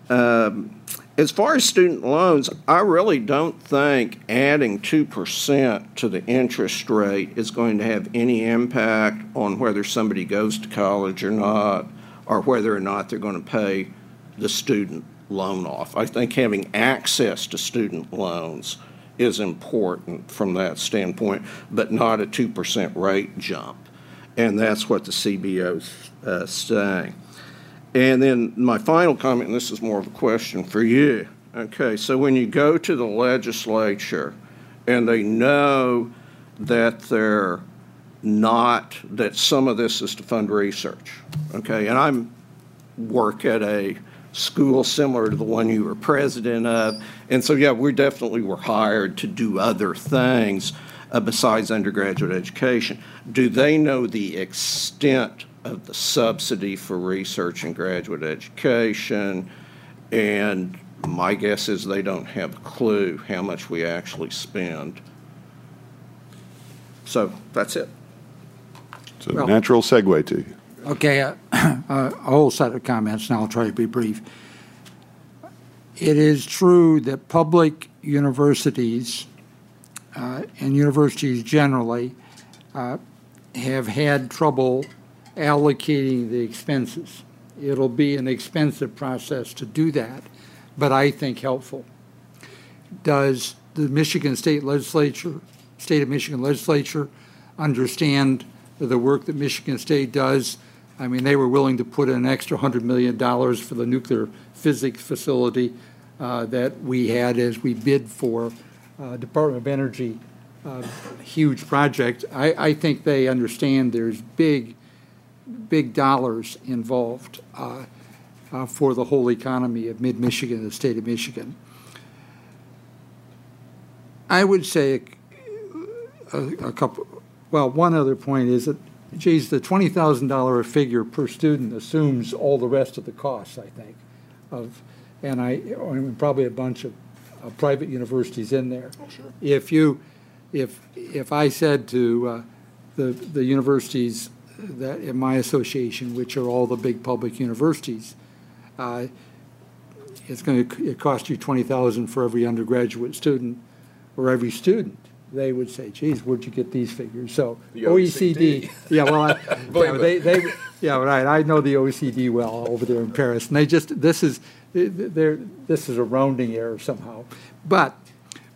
Um, as far as student loans, I really don't think adding 2% to the interest rate is going to have any impact on whether somebody goes to college or not, or whether or not they're going to pay the student loan off. I think having access to student loans is important from that standpoint, but not a 2% rate jump. And that's what the CBO is uh, saying. And then my final comment, and this is more of a question for you. Okay, so when you go to the legislature and they know that they're not, that some of this is to fund research, okay, and I'm work at a school similar to the one you were president of, and so yeah, we definitely were hired to do other things uh, besides undergraduate education. Do they know the extent of the subsidy for research and graduate education. And my guess is they don't have a clue how much we actually spend. So that's it. It's a well, natural segue to you. Okay, uh, a whole set of comments, and I'll try to be brief. It is true that public universities uh, and universities generally uh, have had trouble allocating the expenses. It'll be an expensive process to do that, but I think helpful. Does the Michigan State Legislature, State of Michigan Legislature, understand the work that Michigan State does? I mean, they were willing to put an extra $100 million for the nuclear physics facility uh, that we had as we bid for uh, Department of Energy uh, huge project. I, I, think they understand there's big big dollars involved uh, uh, for the whole economy of mid Michigan, the state of Michigan. I would say a, a, couple, well, one other point is that, geez, the $20,000 figure per student assumes all the rest of the costs, I think, of, and I, and probably a bunch of, of private universities in there. Oh, sure. If you, if, if I said to uh, the, the universities, that in my association, which are all the big public universities, uh, it's going to it cost you twenty thousand for every undergraduate student or every student. They would say, "Geez, where'd you get these figures?" So the OECD, OECD yeah, well, I, yeah, they, they, yeah, right. I know the OECD well over there in Paris, and they just this is they're, this is a rounding error somehow, but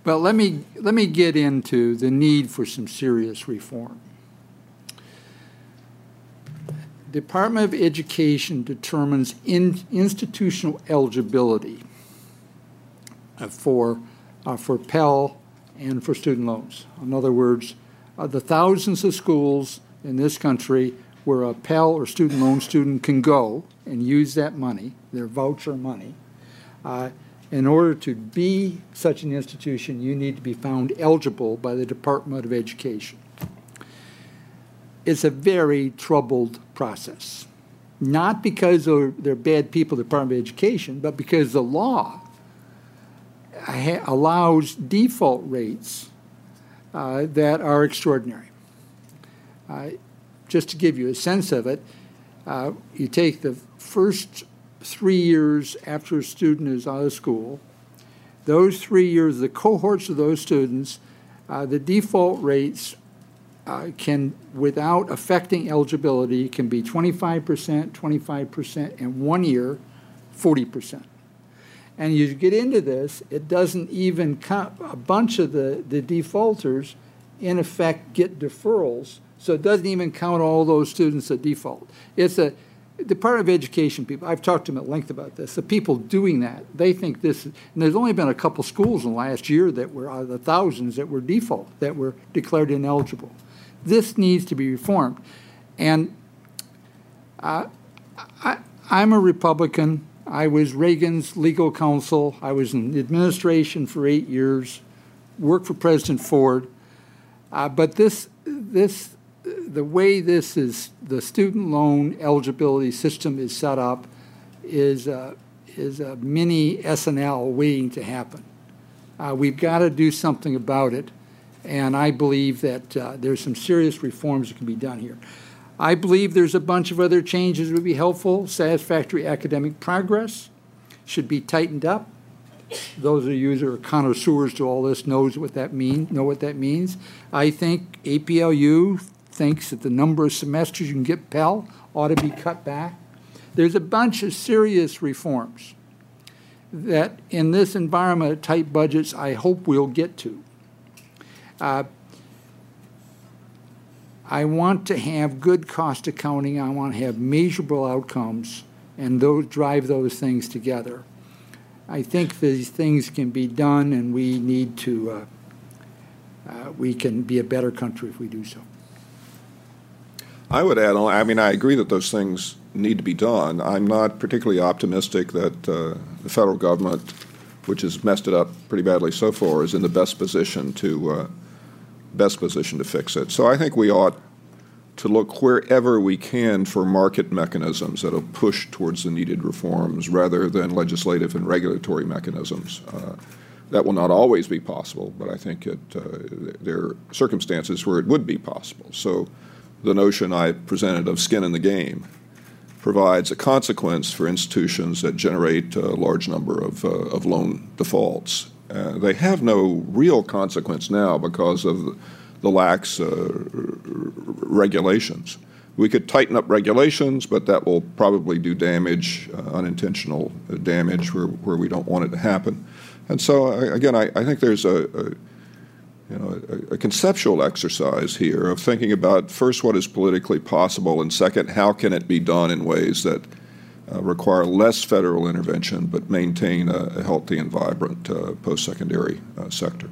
but let me let me get into the need for some serious reform. Department of Education determines in, institutional eligibility uh, for, uh, for Pell and for student loans. In other words, uh, the thousands of schools in this country where a Pell or student loan student can go and use that money, their voucher money. Uh, in order to be such an institution, you need to be found eligible by the Department of Education. It's a very troubled process. Not because they're, they're bad people, the Department of Education, but because the law allows default rates uh, that are extraordinary. Uh, just to give you a sense of it, uh, you take the first three years after a student is out of school, those three years, the cohorts of those students, uh, the default rates uh, can, without affecting eligibility, can be 25%, 25%, and one year, 40%. And you get into this, it doesn't even count, a bunch of the, the defaulters, in effect, get deferrals. So it doesn't even count all those students that default. It's a, Department of Education people, I've talked to them at length about this. The people doing that, they think this, and there's only been a couple schools in the last year that were out of the thousands that were default, that were declared ineligible. This needs to be reformed. And uh, I, I'm a Republican. I was Reagan's legal counsel. I was in the administration for eight years, worked for President Ford. Uh, but this, this, the way this is, the student loan eligibility system is set up is, uh, is a mini S&L waiting to happen. Uh, we've got to do something about it, and I believe that uh, there's some serious reforms that can be done here. I believe there's a bunch of other changes that would be helpful. Satisfactory academic progress should be tightened up. Those of you that are connoisseurs to all this knows what that mean, know what that means. I think APLU thinks that the number of semesters you can get Pell ought to be cut back. There's a bunch of serious reforms that in this environment of tight budgets, I hope we'll get to. Uh, I want to have good cost accounting. I want to have measurable outcomes and those drive those things together. I think these things can be done, and we need to. Uh, uh, we can be a better country if we do so. I would add. I mean, I agree that those things need to be done. I'm not particularly optimistic that uh, the federal government, which has messed it up pretty badly so far, is in the best position to uh, best position to fix it. So I think we ought to look wherever we can for market mechanisms that'll push towards the needed reforms rather than legislative and regulatory mechanisms. Uh, that will not always be possible, but I think it, uh, there are circumstances where it would be possible. So the notion I presented of skin in the game provides a consequence for institutions that generate a large number of, uh, of loan defaults. Uh, they have no real consequence now because of the lax uh, regulations. We could tighten up regulations, but that will probably do damage, uh, unintentional damage, where, where we don't want it to happen. And so, again, I, I think there's a, a you know, a, a, conceptual exercise here of thinking about first what is politically possible, and second, how can it be done in ways that uh, require less federal intervention but maintain a, a healthy and vibrant uh, post secondary uh, sector.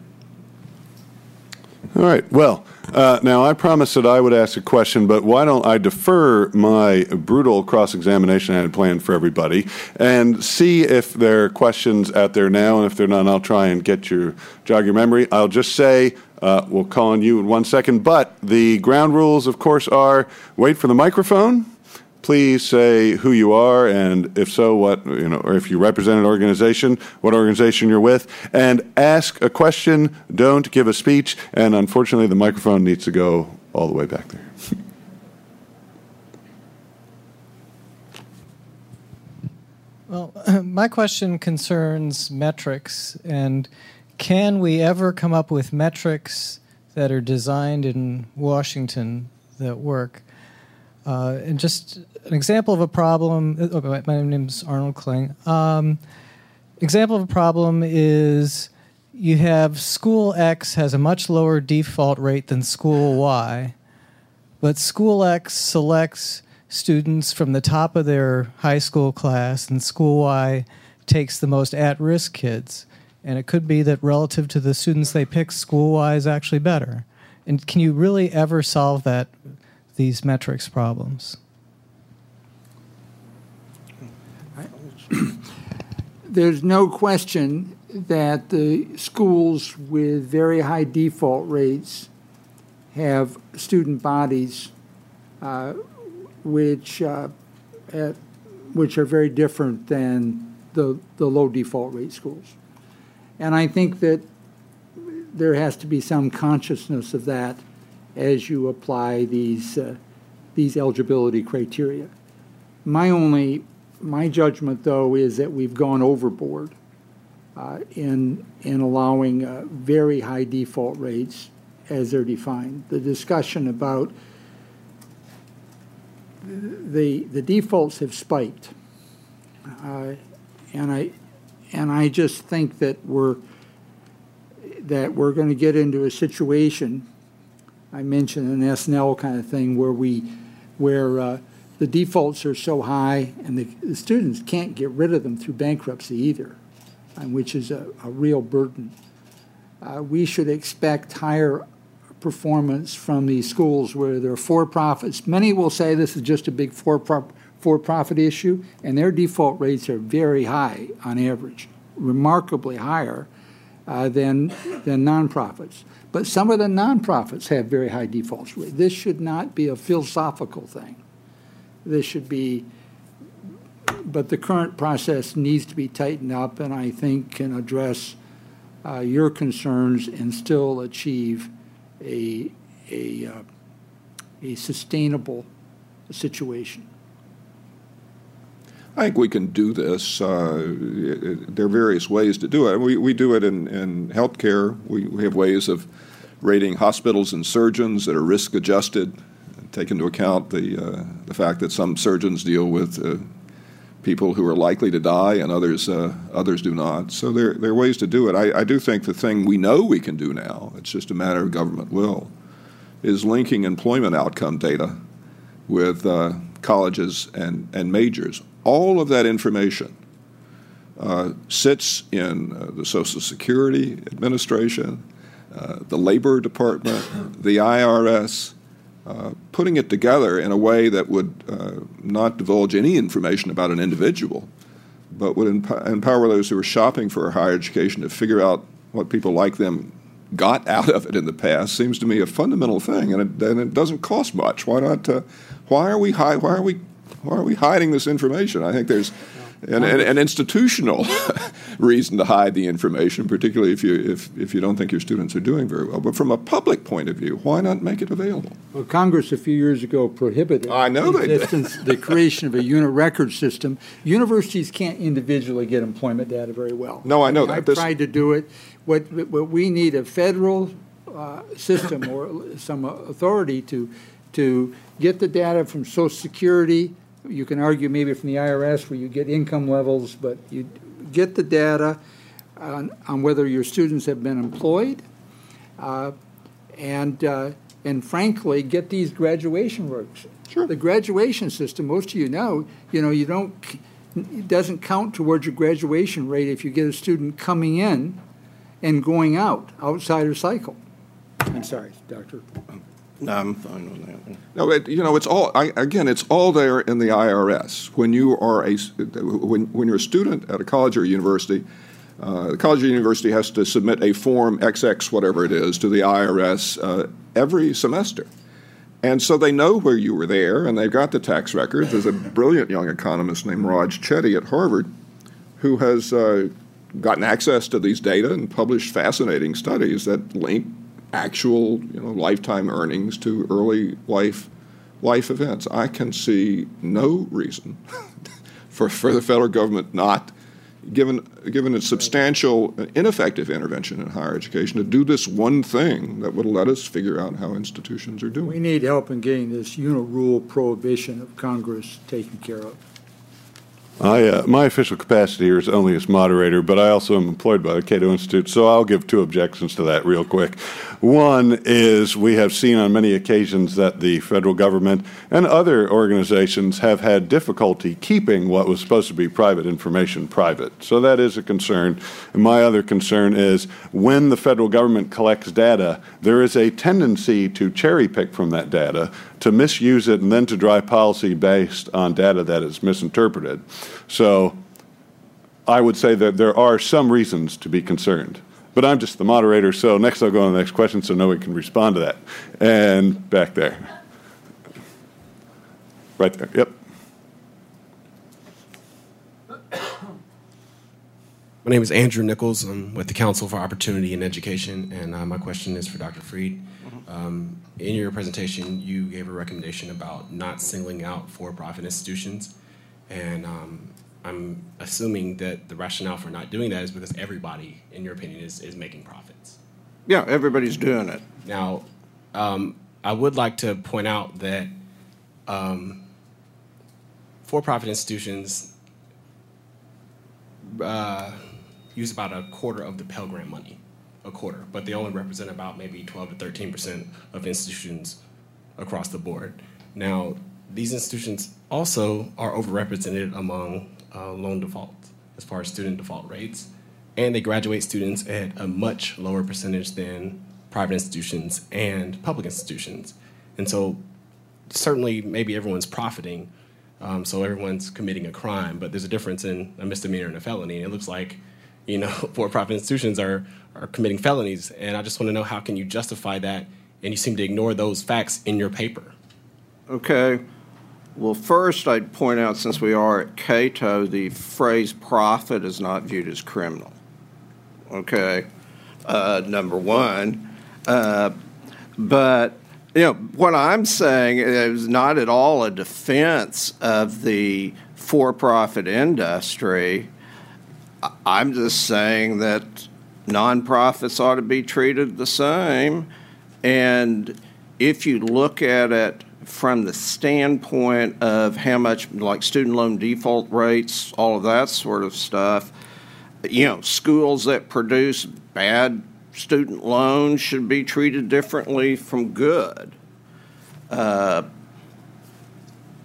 All right. Well, uh, now I promised that I would ask a question, but why don't I defer my brutal cross examination I had planned for everybody and see if there are questions out there now? And if there are none, I'll try and get your jog your memory. I'll just say uh, we'll call on you in one second, but the ground rules, of course, are wait for the microphone please say who you are and if so what you know or if you represent an organization what organization you're with and ask a question. Don't give a speech. And unfortunately the microphone needs to go all the way back there. Well my question concerns metrics and can we ever come up with metrics that are designed in washington that work uh, and just an example of a problem. Oh, my name is Arnold Kling. Um, example of a problem is you have school X has a much lower default rate than school Y, but school X selects students from the top of their high school class, and school Y takes the most at risk kids. And it could be that relative to the students they pick, school Y is actually better. And can you really ever solve that these metrics problems? There's no question that the schools with very high default rates have student bodies uh, which uh, at, which are very different than the the low default rate schools, and I think that there has to be some consciousness of that as you apply these uh, these eligibility criteria. My only my judgment, though, is that we've gone overboard uh, in in allowing uh, very high default rates as they're defined. The discussion about the the defaults have spiked, uh, and I and I just think that we're that we're going to get into a situation. I mentioned an S&L kind of thing where we where uh, the defaults are so high and the, the, students can't get rid of them through bankruptcy either, which is a, a real burden. Uh, we should expect higher performance from these schools where they're for profits. Many will say this is just a big for for profit issue, and their default rates are very high on average, remarkably higher uh, than than nonprofits. But some of the nonprofits have very high defaults. This should not be a philosophical thing. This should be, but the current process needs to be tightened up, and I think can address uh, your concerns and still achieve a, a, uh, a sustainable situation? I think we can do this. Uh, there are various ways to do it. We, we do it in, in healthcare. We, we have ways of rating hospitals and surgeons that are risk adjusted, take into account the, uh, the fact that some surgeons deal with uh, people who are likely to die and others, uh, others do not. So there, there are ways to do it. I, I do think the thing we know we can do now, it's just a matter of government will, is linking employment outcome data with uh, colleges and, and majors. All of that information uh, sits in uh, the Social Security Administration, uh, the Labor Department, the IRS, uh, putting it together in a way that would uh, not divulge any information about an individual, but would emp- empower those who are shopping for higher education to figure out what people like them got out of it in the past seems to me a fundamental thing, and it, and it doesn't cost much. Why not? Uh, why are we hi- Why are we? Why are we hiding this information? I think there's an, an, an institutional reason to hide the information, particularly if you if, if you don't think your students are doing very well. But from a public point of view, why not make it available? Well, Congress a few years ago prohibited I know the, existence, the creation of a unit record system. Universities can't individually get employment data very well. No, I know that. I've this, tried to do it. What what we need a federal uh, system or some authority to to get the data from Social Security you can argue maybe from the IRS where you get income levels, but you get the data on, on whether your students have been employed, uh, and uh, and frankly, get these graduation works. Sure. The graduation system, most of you know, you know, you don't, it doesn't count towards your graduation rate if you get a student coming in and going out outside her cycle. I'm sorry, Doctor. No, I'm fine with that. No, it, you know, it's all I, again. It's all there in the IRS. When you are a when when you're a student at a college or a university, uh, the college or university has to submit a form XX whatever it is to the IRS uh, every semester, and so they know where you were there, and they've got the tax records. There's a brilliant young economist named Raj Chetty at Harvard, who has uh, gotten access to these data and published fascinating studies that link actual you know, lifetime earnings to early life life events. I can see no reason for, for the federal government not, given given its substantial ineffective intervention in higher education, to do this one thing that would let us figure out how institutions are doing. We need help in getting this unit-record prohibition of Congress taken care of. I, uh, my official capacity here is only as moderator, but I also am employed by the Cato Institute, so I'll give two objections to that real quick. One is we have seen on many occasions that the federal government and other organizations have had difficulty keeping what was supposed to be private information private. So that is a concern. And my other concern is when the federal government collects data, there is a tendency to cherry pick from that data to misuse it and then to drive policy based on data that is misinterpreted. So I would say that there are some reasons to be concerned. But I'm just the moderator, so next I'll go on the next question so no one can respond to that. And back there. Right there, yep. My name is Andrew Nichols. I'm with the Council for Opportunity and Education, and uh, my question is for Dr. Fried. Um, in your presentation, you gave a recommendation about not singling out for-profit institutions, and um, I'm assuming that the rationale for not doing that is because everybody, in your opinion, is, is making profits. Yeah, everybody's doing it. Now, um, I would like to point out that um, for-profit institutions uh, use about a quarter of the Pell Grant money, a quarter, but they only represent about maybe 12 to 13 percent of institutions across the board. Now, these institutions also are overrepresented among uh, loan defaults as far as student default rates, and they graduate students at a much lower percentage than private institutions and public institutions. And so, certainly, maybe everyone's profiting, um, so everyone's committing a crime, but there's a difference in a misdemeanor and a felony. And it looks like you know, for-profit institutions are are committing felonies, and I just want to know how can you justify that? And you seem to ignore those facts in your paper. Okay. Well, first, I'd point out since we are at Cato, the phrase profit is not viewed as criminal. Okay. Uh, number one. Uh, but, you know, what I'm saying is not at all a defense of the for profit industry. I'm just saying that nonprofits ought to be treated the same. And if you look at it from the standpoint of how much, like student loan default rates, all of that sort of stuff, you know, schools that produce bad student loans should be treated differently from good. Uh,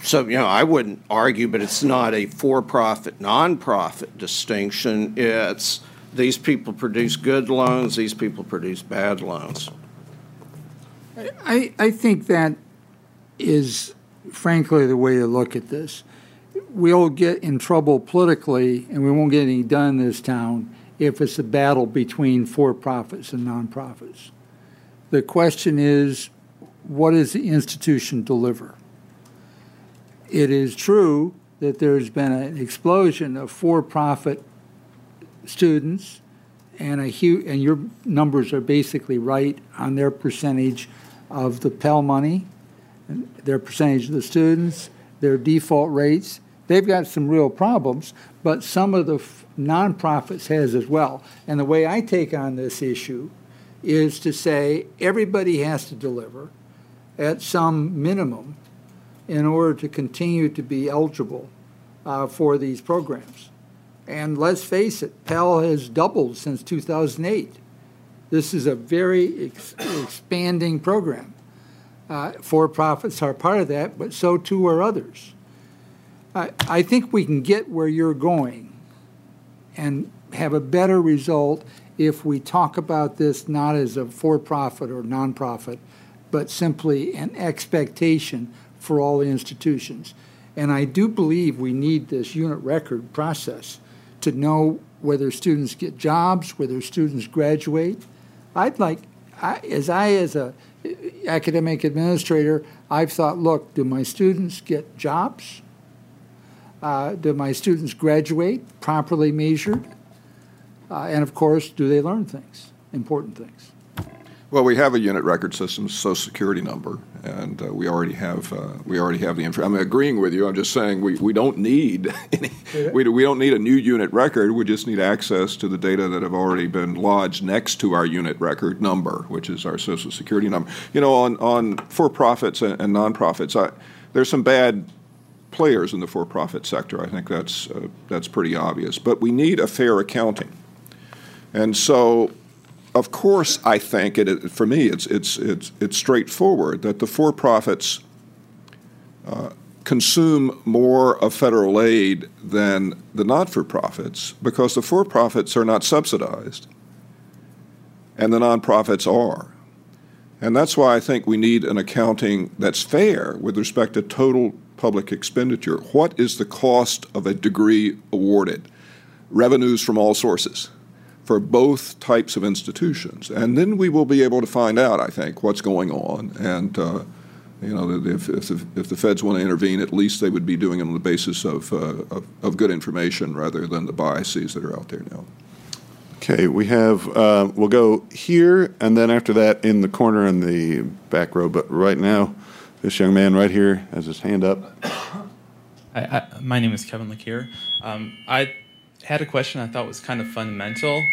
so, you know, I wouldn't argue, but it's not a for profit, non-profit distinction. It's these people produce good loans, these people produce bad loans. I, I think that is frankly the way to look at this. We'll get in trouble politically and we won't get any done in this town if it's a battle between for profits and nonprofits. The question is what does the institution deliver? It is true that there's been an explosion of for-profit students, and a and your numbers are basically right on their percentage of the Pell money, their percentage of the students, their default rates. They've got some real problems, but some of the f- nonprofits has as well. And the way I take on this issue is to say everybody has to deliver at some minimum in order to continue to be eligible uh, for these programs. And let's face it, Pell has doubled since 2008. This is a very ex- expanding program. Uh, for profits are part of that, but so too are others. I, I think we can get where you're going and have a better result if we talk about this not as a for profit or nonprofit, but simply an expectation for all the institutions. And I do believe we need this unit record process to know whether students get jobs, whether students graduate. I'd like, I, as I, as a academic administrator, I've thought, look, do my students get jobs? Uh, do my students graduate properly measured? Uh, and of course, do they learn things, important things? Well, we have a unit record system, social security number, and uh, we already have uh, we already have the info. I'm agreeing with you. I'm just saying we, we don't need any, we, we don't need a new unit record. We just need access to the data that have already been lodged next to our unit record number, which is our social security number. You know, on on for profits and, and nonprofits, I, there's some bad players in the for-profit sector. I think that's uh, that's pretty obvious. But we need a fair accounting, and so of course, I think it, for me, it's, it's, it's, it's straightforward that the for profits uh, consume more of federal aid than the not for profits because the for profits are not subsidized and the nonprofits are. And that's why I think we need an accounting that's fair with respect to total public expenditure. What is the cost of a degree awarded? Revenues from all sources for both types of institutions. And then we will be able to find out, I think, what's going on. And, uh, you know, if, if, the, if the feds want to intervene, at least they would be doing it on the basis of, uh, of, of, good information rather than the biases that are out there now. Okay, we have, uh, we'll go here and then after that in the corner in the back row. But right now, this young man right here has his hand up. I, I, my name is Kevin Lakier. Um, I had a question I thought was kind of fundamental.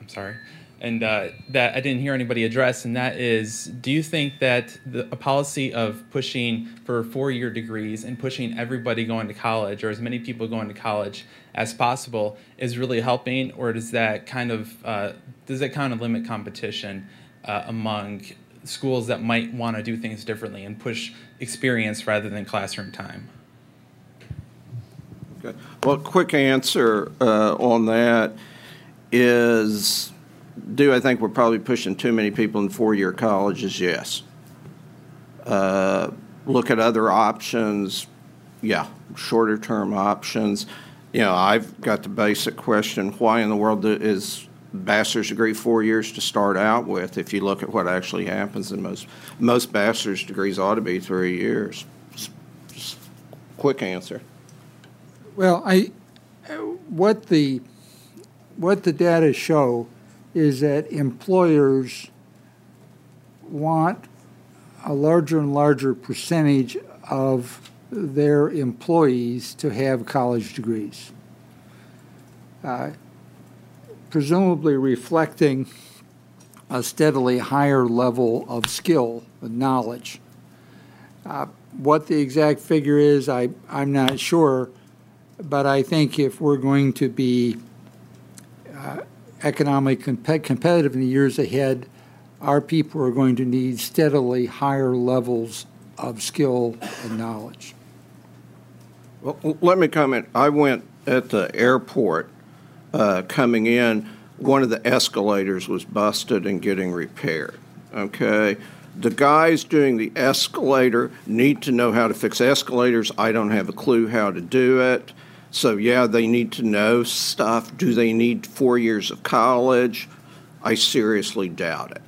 I'm sorry. And uh, that I didn't hear anybody address, and that is do you think that the, a policy of pushing for four year degrees and pushing everybody going to college, or as many people going to college as possible, is really helping, or does that kind of, uh, does that kind of limit competition uh, among schools that might want to do things differently and push experience rather than classroom time? Well, quick answer uh, on that is do I think we're probably pushing too many people in four year colleges? Yes. Uh, look at other options. Yeah, shorter term options. You know, I've got the basic question why in the world is bachelor's degree four years to start out with if you look at what actually happens in most most bachelor's degrees ought to be three years quick answer well, I, what the, what the data show is that employers want a larger and larger percentage of their employees to have college degrees. Uh, presumably reflecting a steadily higher level of skill and knowledge. Uh, what the exact figure is, I, I'm not sure, but I think if we're going to be uh, economically comp- competitive in the years ahead, our people are going to need steadily higher levels of skill and knowledge. Well, let me comment. I went at the airport uh, coming in. One of the escalators was busted and getting repaired. Okay. The guys doing the escalator need to know how to fix escalators. I don't have a clue how to do it. So, yeah, they need to know stuff. Do they need four years of college? I seriously doubt it.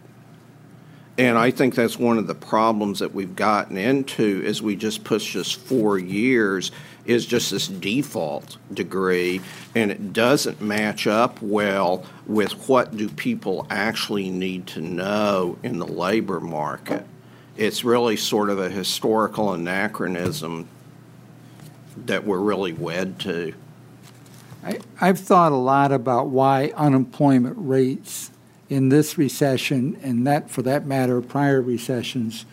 And I think that's one of the problems that we've gotten into is we just push this four years is just this default degree and it doesn't match up well with what do people actually need to know in the labor market. It's really sort of a historical anachronism that we're really wed to. I, I've thought a lot about why unemployment rates in this recession, and that for that matter, prior recessions,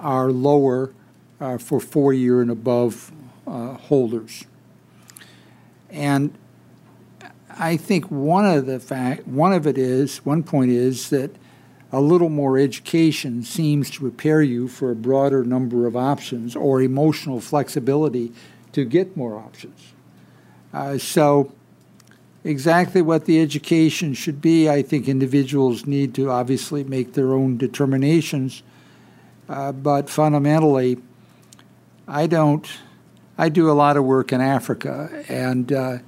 are lower uh, for four year and above uh, holders. And I think one of the fact, one of it is, one point is that a little more education seems to prepare you for a broader number of options or emotional flexibility to get more options. Uh, so, exactly what the education should be, I think individuals need to obviously make their own determinations. Uh, but fundamentally, I don't. I do a lot of work in Africa, and uh,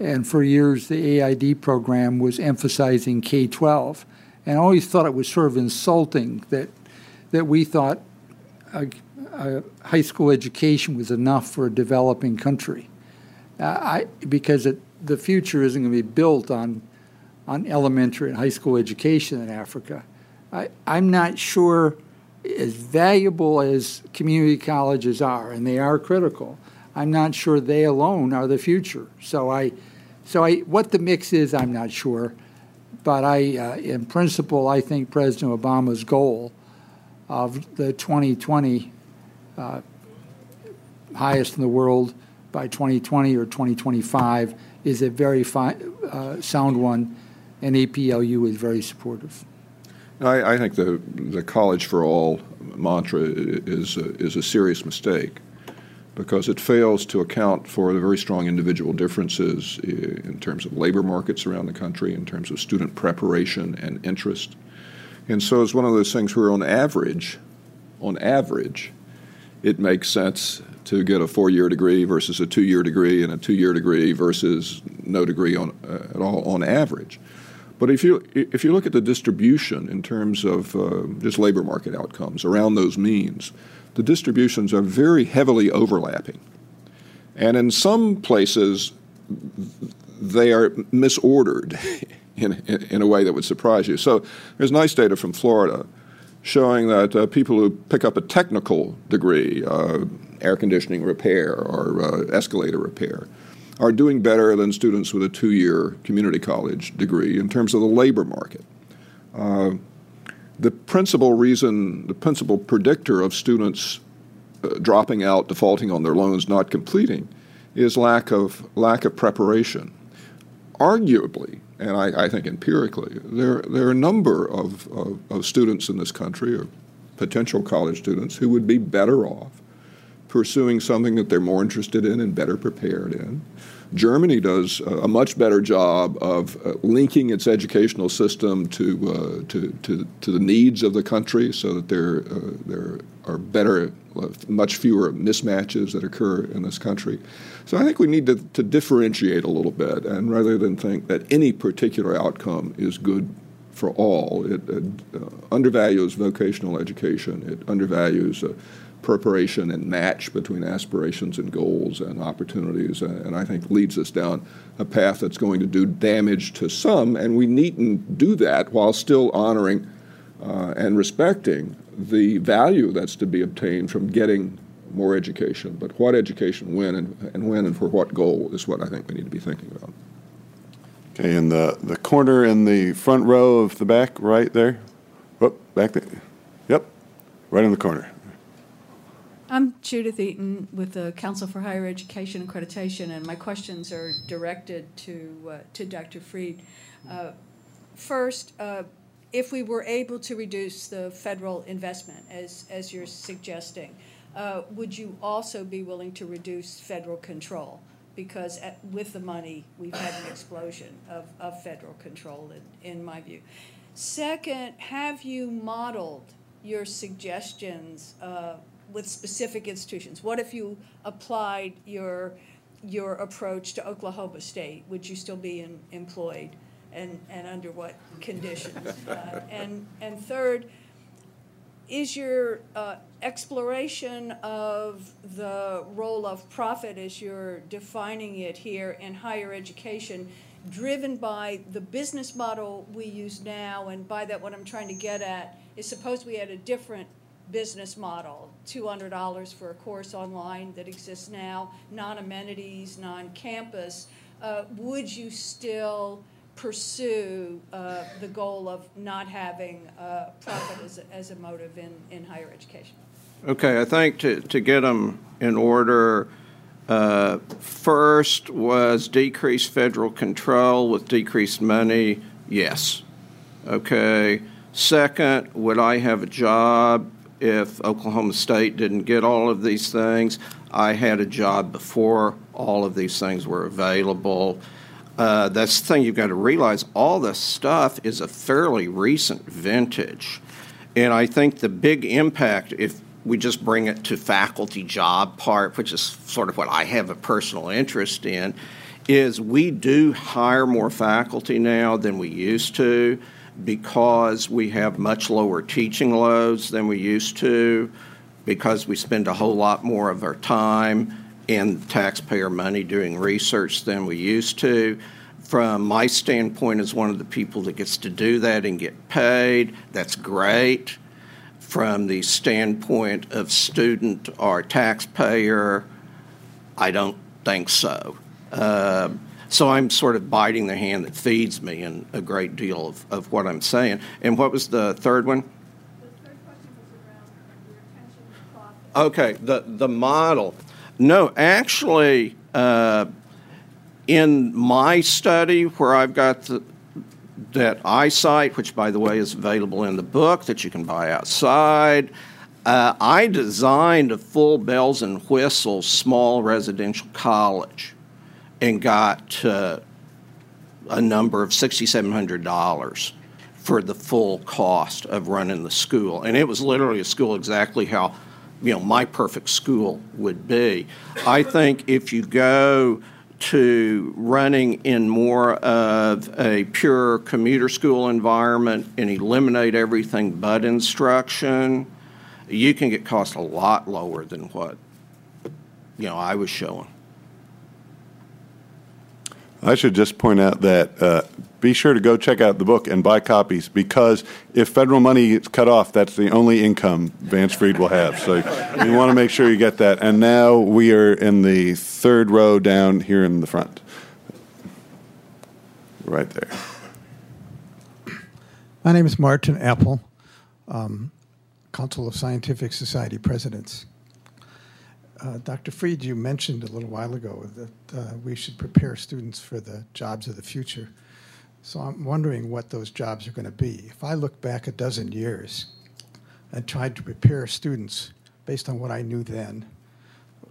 and for years the AID program was emphasizing K twelve, and I always thought it was sort of insulting that that we thought a high school education was enough for a developing country. Uh, I, because it, the future isn't going to be built on, on elementary and high school education in Africa. I, I'm not sure, as valuable as community colleges are, and they are critical, I'm not sure they alone are the future. So I, so I, what the mix is, I'm not sure. But I, uh, in principle, I think President Obama's goal of the 2020 uh, highest in the world by 2020 or 2025 is a very uh, sound one, and APLU is very supportive. I, I, think the the college for all mantra is a, is a serious mistake because it fails to account for the very strong individual differences in terms of labor markets around the country, in terms of student preparation and interest, And so it's one of those things where, on average, on average, it makes sense to get a four-year degree versus a two-year degree, and a two-year degree versus no degree on, uh, at all on average. But if you if you look at the distribution in terms of uh, just labor market outcomes around those means, the distributions are very heavily overlapping, and in some places they are misordered in, in, in a way that would surprise you. So there's nice data from Florida showing that uh, people who pick up a technical degree, uh, air conditioning repair or uh, escalator repair, are doing better than students with a two year community college degree in terms of the labor market. Uh, the principal reason, the principal predictor of students uh, dropping out, defaulting on their loans, not completing, is lack of, lack of preparation. Arguably, and I, I think empirically, there, there are a number of, of, of students in this country, or potential college students, who would be better off pursuing something that they're more interested in and better prepared in. Germany does a much better job of uh, linking its educational system to, uh, to, to, to, the needs of the country so that there, uh, there are better, uh, much fewer mismatches that occur in this country. So I think we need to, to differentiate a little bit, and rather than think that any particular outcome is good for all, it, it uh, undervalues vocational education, it undervalues uh, preparation and match between aspirations and goals and opportunities, and I think leads us down a path that's going to do damage to some, and we needn't do that while still honoring uh, and respecting the value that's to be obtained from getting more education. But what education, when, and, and when, and for what goal is what I think we need to be thinking about. Okay, in the, the corner in the front row of the back, right there. Oh, back there. Yep, right in the corner. I'm Judith Eaton with the Council for Higher Education Accreditation, and my questions are directed to uh, to Dr. Fried. Uh, first, uh, if we were able to reduce the federal investment, as as you're suggesting, uh, would you also be willing to reduce federal control? Because at, with the money, we've had an explosion of, of federal control, in, in my view. Second, have you modeled your suggestions uh, with specific institutions? What if you applied your your approach to Oklahoma State? Would you still be in, employed, and and under what conditions? Uh, and and third, is your uh, exploration of the role of profit as you're defining it here in higher education driven by the business model we use now and by that what i'm trying to get at is suppose we had a different business model $200 for a course online that exists now, non amenities, non campus, uh, would you still pursue uh, the goal of not having uh, profit as a, as a motive in, in higher education? Okay, I think to, to get them in order, uh, first was decreased federal control with decreased money. Yes. Okay. Second, would I have a job if Oklahoma State didn't get all of these things. I had a job before all of these things were available. Uh, that's the thing you've got to realize all this stuff is a fairly recent vintage. And I think the big impact, if we just bring it to faculty job part, which is sort of what I have a personal interest in, is we do hire more faculty now than we used to because we have much lower teaching loads than we used to, because we spend a whole lot more of our time and taxpayer money doing research than we used to. From my standpoint, as one of the people that gets to do that and get paid, that's great. From the standpoint of student or taxpayer, I don't think so. Uh, so I'm sort of biting the hand that feeds me in a great deal of, of what I'm saying. And what was the third one? Okay, the, the model. No, actually, uh, in my study, where I've got the, that eyesight, which by the way is available in the book that you can buy outside, uh, I designed a full bells and whistles small residential college and got uh, a number of $6,700 for the full cost of running the school. And it was literally a school exactly how, you know, my perfect school would be. I think if you go to running in more of a pure commuter school environment and eliminate everything but instruction, you can get costs a lot lower than what, you know, I was showing. I should just point out that uh, be sure to go check out the book and buy copies because if federal money is cut off, that's the only income Vance Fried will have. So you want to make sure you get that. And now we are in the third row down here in the front. Right there. My name is Martin Apple, um, Council of Scientific Society Presidents. Uh, Dr. Fried, you mentioned a little while ago that uh, we should prepare students for the jobs of the future. So I'm wondering what those jobs are going to be. If I look back a dozen years and tried to prepare students based on what I knew then,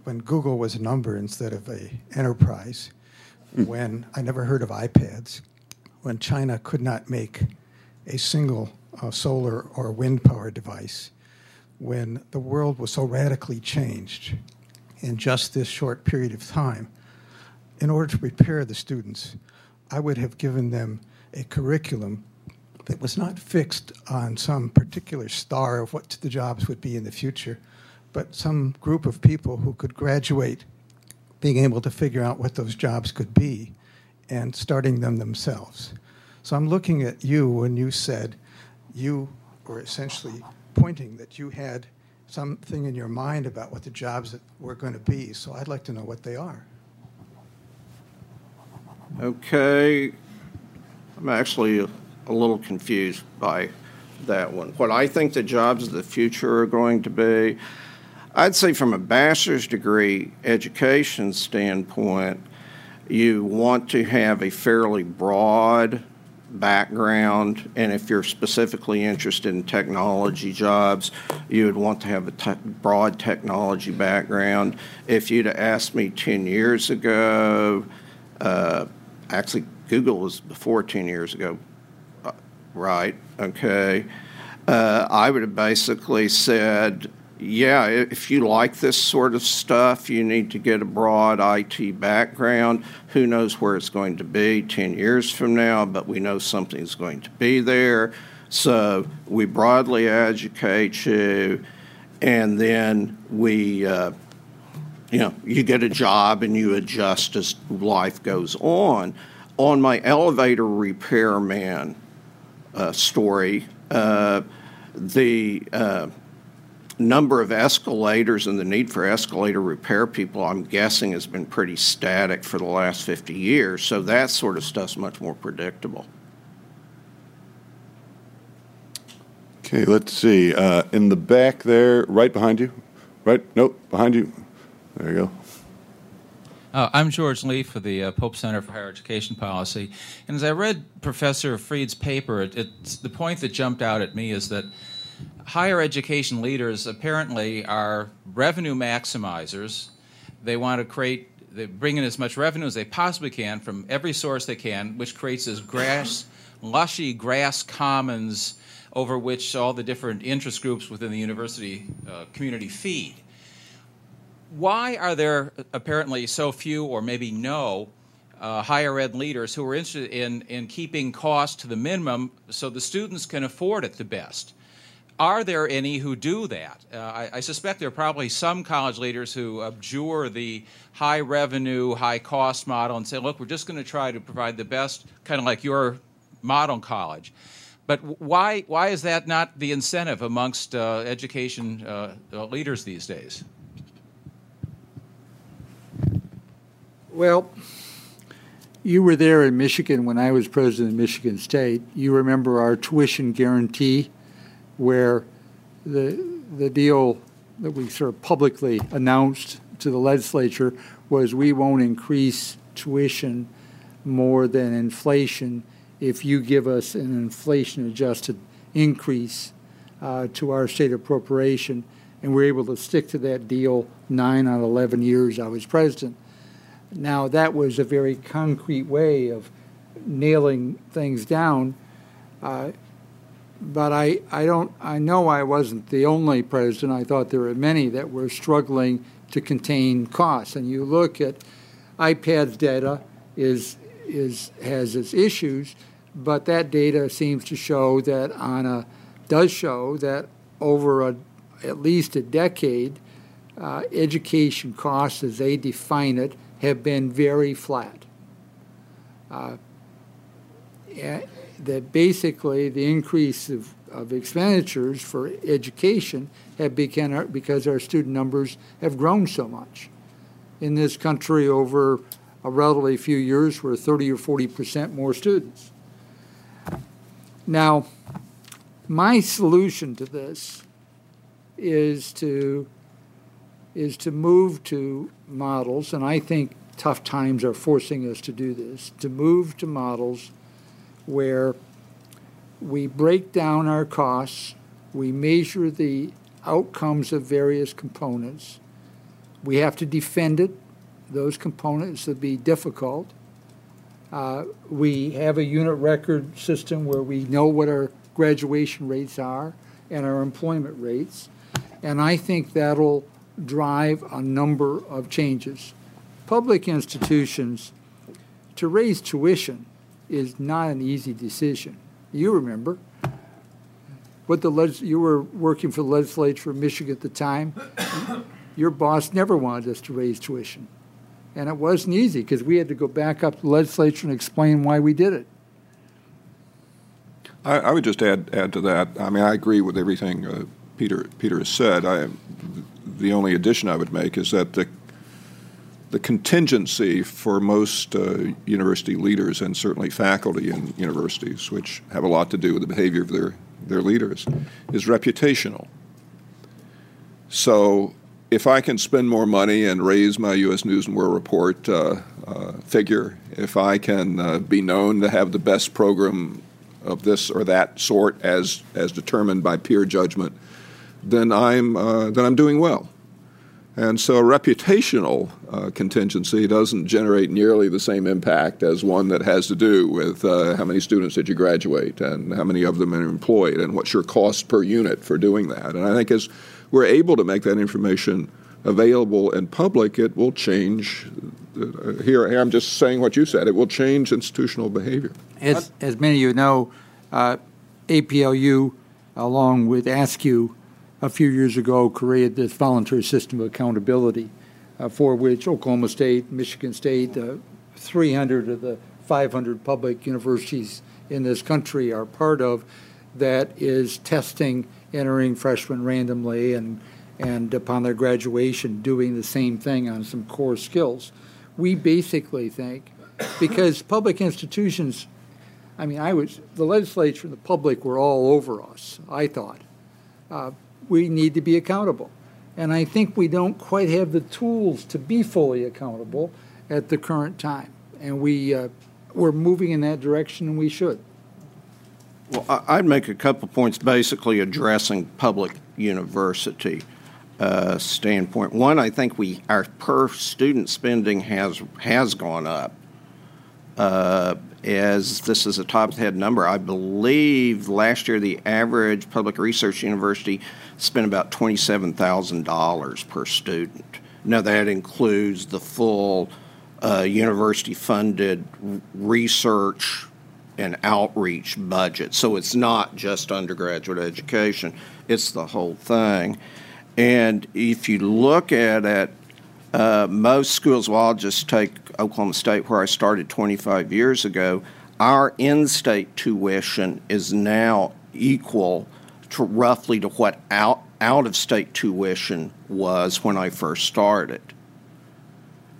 when Google was a number instead of a enterprise, when I never heard of iPads, when China could not make a single uh, solar or wind power device, when the world was so radically changed in just this short period of time, in order to prepare the students, I would have given them a curriculum that was not fixed on some particular star of what the jobs would be in the future, but some group of people who could graduate being able to figure out what those jobs could be and starting them themselves. So I'm looking at you when you said you were essentially pointing that you had something in your mind about what the jobs were going to be. So I'd like to know what they are. Okay. I'm actually a, little confused by that one. What I think the jobs of the future are going to be, I'd say from a bachelor's degree education standpoint, you want to have a fairly broad background, and if you're specifically interested in technology jobs, you would want to have a te- broad technology background. If you'd asked me 10 years ago, uh, actually, Google was before 10 years ago, uh, right? Okay. Uh, I would have basically said, yeah, if you like this sort of stuff, you need to get a broad IT background. Who knows where it's going to be 10 years from now, but we know something's going to be there. So we broadly educate you, and then we, uh, you know, you get a job and you adjust as life goes on. On my elevator repairman uh, story, uh, the uh, number of escalators and the need for escalator repair people, I'm guessing, has been pretty static for the last 50 years. So that sort of stuff's much more predictable. Okay, let's see. Uh, in the back there, right behind you. Right? Nope, behind you. There you go. Uh, I'm George Leef for the uh, Pope Center for Higher Education Policy. And as I read Professor Fried's paper, it, it's, the point that jumped out at me is that higher education leaders apparently are revenue maximizers. They want to create, they bring in as much revenue as they possibly can from every source they can, which creates this grass, lushy grass commons over which all the different interest groups within the university uh, community feed. Why are there apparently so few, or maybe no, uh, higher ed leaders who are interested in, in keeping costs to the minimum so the students can afford it the best? Are there any who do that? Uh, I, I, suspect there are probably some college leaders who abjure the high revenue, high cost model and say, look, we're just going to try to provide the best, kind of like your model college. But why, why is that not the incentive amongst uh, education uh, uh, leaders these days? Well, you were there in Michigan when I was president of Michigan State. You remember our tuition guarantee, where the the deal that we sort of publicly announced to the legislature was we won't increase tuition more than inflation if you give us an inflation adjusted increase uh, to our state appropriation. And we're able to stick to that deal nine out of 11 years I was president. Now, that was a very concrete way of nailing things down. Uh, but I, I don't, I know I wasn't the only president. I thought there were many that were struggling to contain costs. And you look at IPEDS data is, is, has its issues, but that data seems to show that on a, does show that over a, at least a decade, uh, education costs as they define it have been very flat. Uh, that basically the increase of, of expenditures for education have become because our student numbers have grown so much. In this country, over a relatively few years, we're 30 or 40 percent more students. Now, my solution to this is to is to move to models, and I think tough times are forcing us to do this, to move to models where we break down our costs, we measure the outcomes of various components. We have to defend it. Those components will be difficult. Uh, we have a unit record system where we know what our graduation rates are and our employment rates. And I think that'll drive a number of changes. Public institutions, to raise tuition is not an easy decision. You remember what the leg- you were working for the legislature of Michigan at the time. Your boss never wanted us to raise tuition, and it wasn't easy because we had to go back up to the legislature and explain why we did it. I, I would just add add to that. I mean, I agree with everything uh, Peter Peter has said. I, the only addition I would make is that the the contingency for most uh, university leaders and certainly faculty in universities, which have a lot to do with the behavior of their, their leaders, is reputational. So if I can spend more money and raise my U.S. News and World Report uh, uh, figure, if I can uh, be known to have the best program of this or that sort as, as determined by peer judgment, then I'm, uh, then I'm doing well. And so a reputational uh, contingency doesn't generate nearly the same impact as one that has to do with uh, how many students did you graduate and how many of them are employed and what's your cost per unit for doing that. And I think as we're able to make that information available and public, it will change. Uh, here, here, I'm just saying what you said. It will change institutional behavior. As, as many of you know, uh, APLU, along with ASCU, a few years ago created this voluntary system of accountability uh, for which Oklahoma State, Michigan State, uh, 300 of the 500 public universities in this country are part of that is testing entering freshmen randomly and and upon their graduation doing the same thing on some core skills. We basically think because public institutions I mean I was the legislature and the public were all over us, I thought. Uh, we need to be accountable. And I think we don't quite have the tools to be fully accountable at the current time. And we, uh, we're moving in that direction, and we should. Well, I'd make a couple points basically addressing public university uh, standpoint. One, I think we our per student spending has has gone up. Uh, as this is a top head number, I believe last year the average public research university spent about $27,000 per student. Now, that includes the full uh, university funded research and outreach budget. So it's not just undergraduate education, it's the whole thing. And if you look at it, uh, most schools, well, I'll just take Oklahoma State, where I started 25 years ago, our in state tuition is now equal to roughly to what out out of state tuition was when I first started.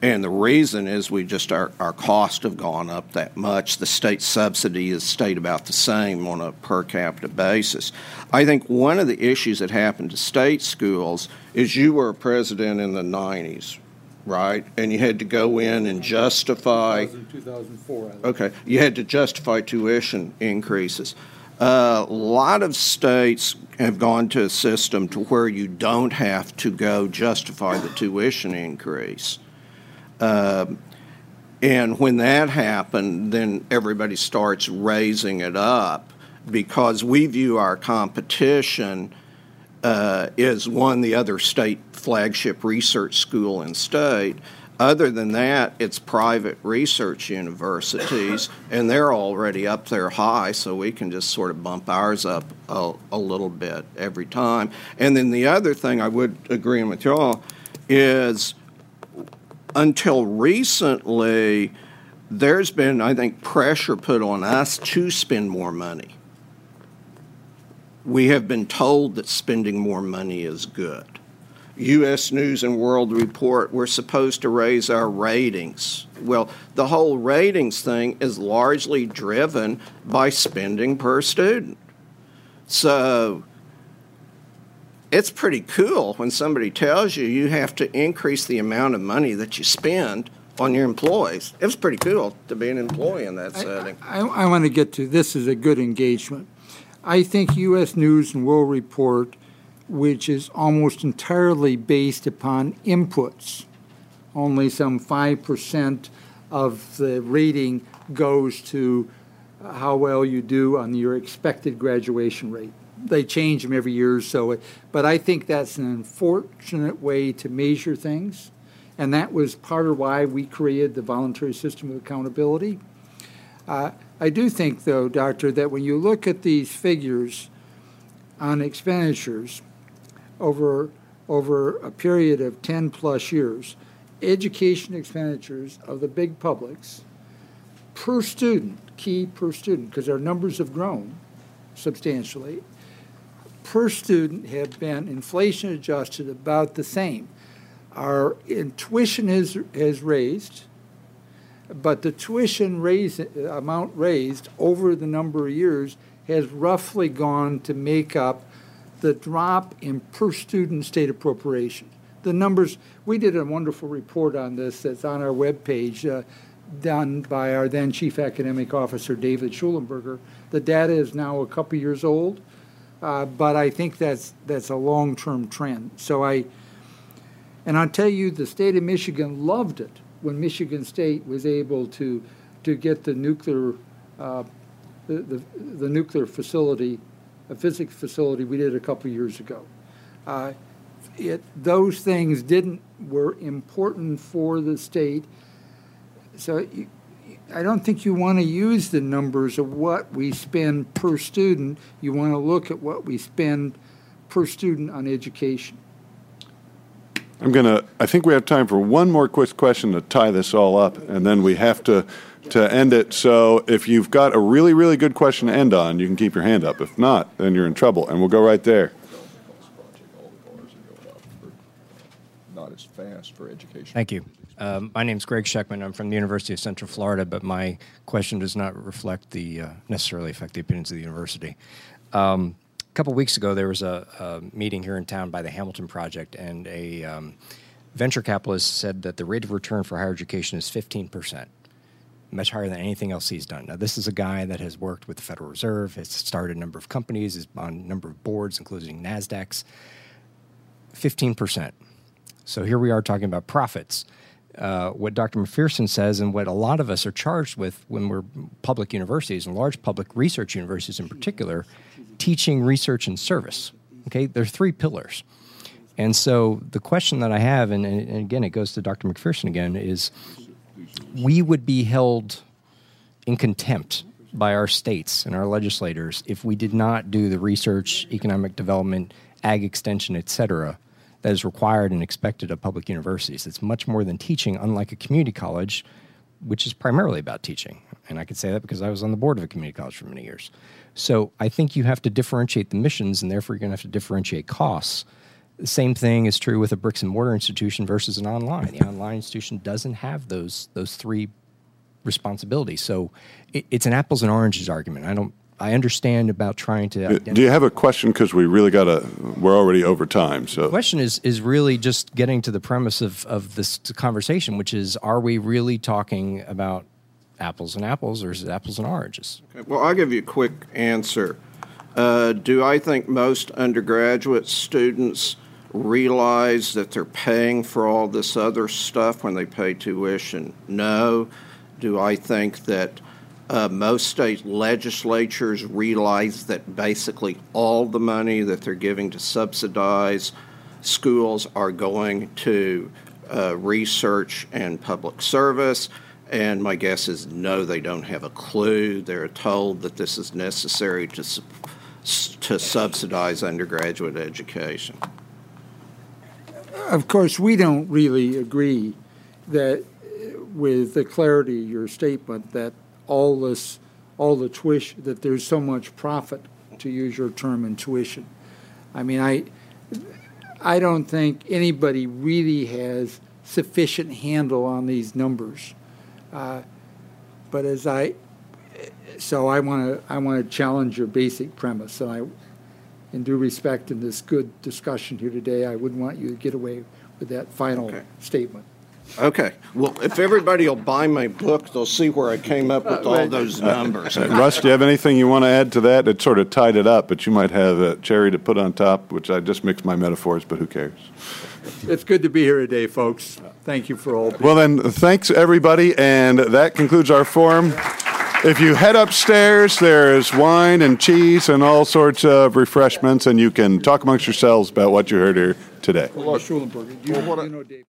And the reason is we just our, our costs have gone up that much. The state subsidy has stayed about the same on a per capita basis. I think one of the issues that happened to state schools is you were a president in the 90s, right? And you had to go in and justify. 2004. Okay, you had to justify tuition increases. Uh, a lot of states have gone to a system to where you don't have to go justify the tuition increase. Uh, and when that happened, then everybody starts raising it up. because we view our competition uh, is one the other state flagship research school in state. Other than that, it's private research universities, and they're already up there high, so we can just sort of bump ours up a, a little bit every time. And then the other thing I would agree with y'all is until recently, there's been, I think, pressure put on us to spend more money. We have been told that spending more money is good. U.S. News and World Report, we're supposed to raise our ratings. Well, the whole ratings thing is largely driven by spending per student. So it's pretty cool when somebody tells you you have to increase the amount of money that you spend on your employees. It was pretty cool to be an employee in that setting. I, I want to get to this is a good engagement. I think U.S. News and World Report which is almost entirely based upon inputs. Only some 5% of the rating goes to how well you do on your expected graduation rate. They change them every year or so, but I think that's an unfortunate way to measure things. And that was part of why we created the voluntary system of accountability. I do think, though, Doctor, that when you look at these figures on expenditures, over, over a period of 10 plus years, education expenditures of the big publics per student, key per student, because our numbers have grown substantially, per student have been inflation adjusted about the same. Our tuition has, has raised, but the tuition raise, amount raised over the number of years has roughly gone to make up the drop in per student state appropriation. The numbers, we did a wonderful report on this that's on our webpage, uh, done by our then Chief Academic Officer, David Shulenburger. The data is now a couple years old, uh, but I think that's, that's a long term trend. So I, and I'll tell you, the state of Michigan loved it when Michigan State was able to, to get the nuclear, uh, the, the, the nuclear facility a physics facility we did a couple years ago. Uh, it, those things didn't were important for the state. So you, I don't think you want to use the numbers of what we spend per student. You want to look at what we spend per student on education. I'm going to, I think we have time for one more quick question to tie this all up, and then we have to to end it. So if you've got a really, really good question to end on, you can keep your hand up. If not, then you're in trouble, and we'll go right there. Not as fast for education. Thank you. Um, my name is Greg Sheckman. I'm from the University of Central Florida, but my question does not reflect the uh, necessarily affect the opinions of the university. Um, a couple weeks ago, there was a, a, meeting here in town by the Hamilton Project, and a um, venture capitalist said that the rate of return for higher education is 15 percent much higher than anything else he's done. Now, this is a guy that has worked with the Federal Reserve, has started a number of companies, is on a number of boards, including NASDAQ's. 15%. So here we are talking about profits. Uh, what Dr. McPherson says, and what a lot of us are charged with when we're public universities and large public research universities in particular, teaching, research, and service. Okay, there are three pillars. And so the question that I have, and, and again, it goes to Dr. McPherson again, is we would be held in contempt by our states and our legislators if we did not do the research, economic development, ag extension, et cetera, that is required and expected of public universities. It's much more than teaching, unlike a community college, which is primarily about teaching. And I can say that because I was on the board of a community college for many years. So I think you have to differentiate the missions, and therefore you're going to have to differentiate costs the same thing is true with a bricks and mortar institution versus an online. The online institution doesn't have those those three responsibilities. So it, it's an apples and oranges argument. I don't. I understand about trying to. Uh, identify. Do you have a question? Because we really got to. We're already over time. So the question is is really just getting to the premise of of this conversation, which is: Are we really talking about apples and apples, or is it apples and oranges? Okay, well, I'll give you a quick answer. Uh, do I think most undergraduate students realize that they're paying for all this other stuff when they pay tuition? No. Do I think that Uh, most state legislatures realize that basically all the money that they're giving to subsidize schools are going to uh, research and public service. And my guess is no, they don't have a clue. They're told that this is necessary to, to subsidize undergraduate education. Of course, we don't really agree that, with the clarity of your statement, that all this, all the tuition, that there's so much profit, to use your term, in tuition. I mean, I, I don't think anybody really has sufficient handle on these numbers. Uh, But as I, so I want to, I want to challenge your basic premise. So I, in due respect in this good discussion here today, I wouldn't want you to get away with that final Okay. statement. Okay, well, if everybody will buy my book, they'll see where I came up with all those numbers. Uh, Russ, do you have anything you want to add to that? It sort of tied it up, but you might have a cherry to put on top, which I just mixed my metaphors, but who cares? It's good to be here today, folks. Thank you for all. Well, then, thanks, everybody, and that concludes our forum. If you head upstairs, there is wine and cheese and all sorts of refreshments, and you can talk amongst yourselves about what you heard here today. Shulenburger, you you know Dave.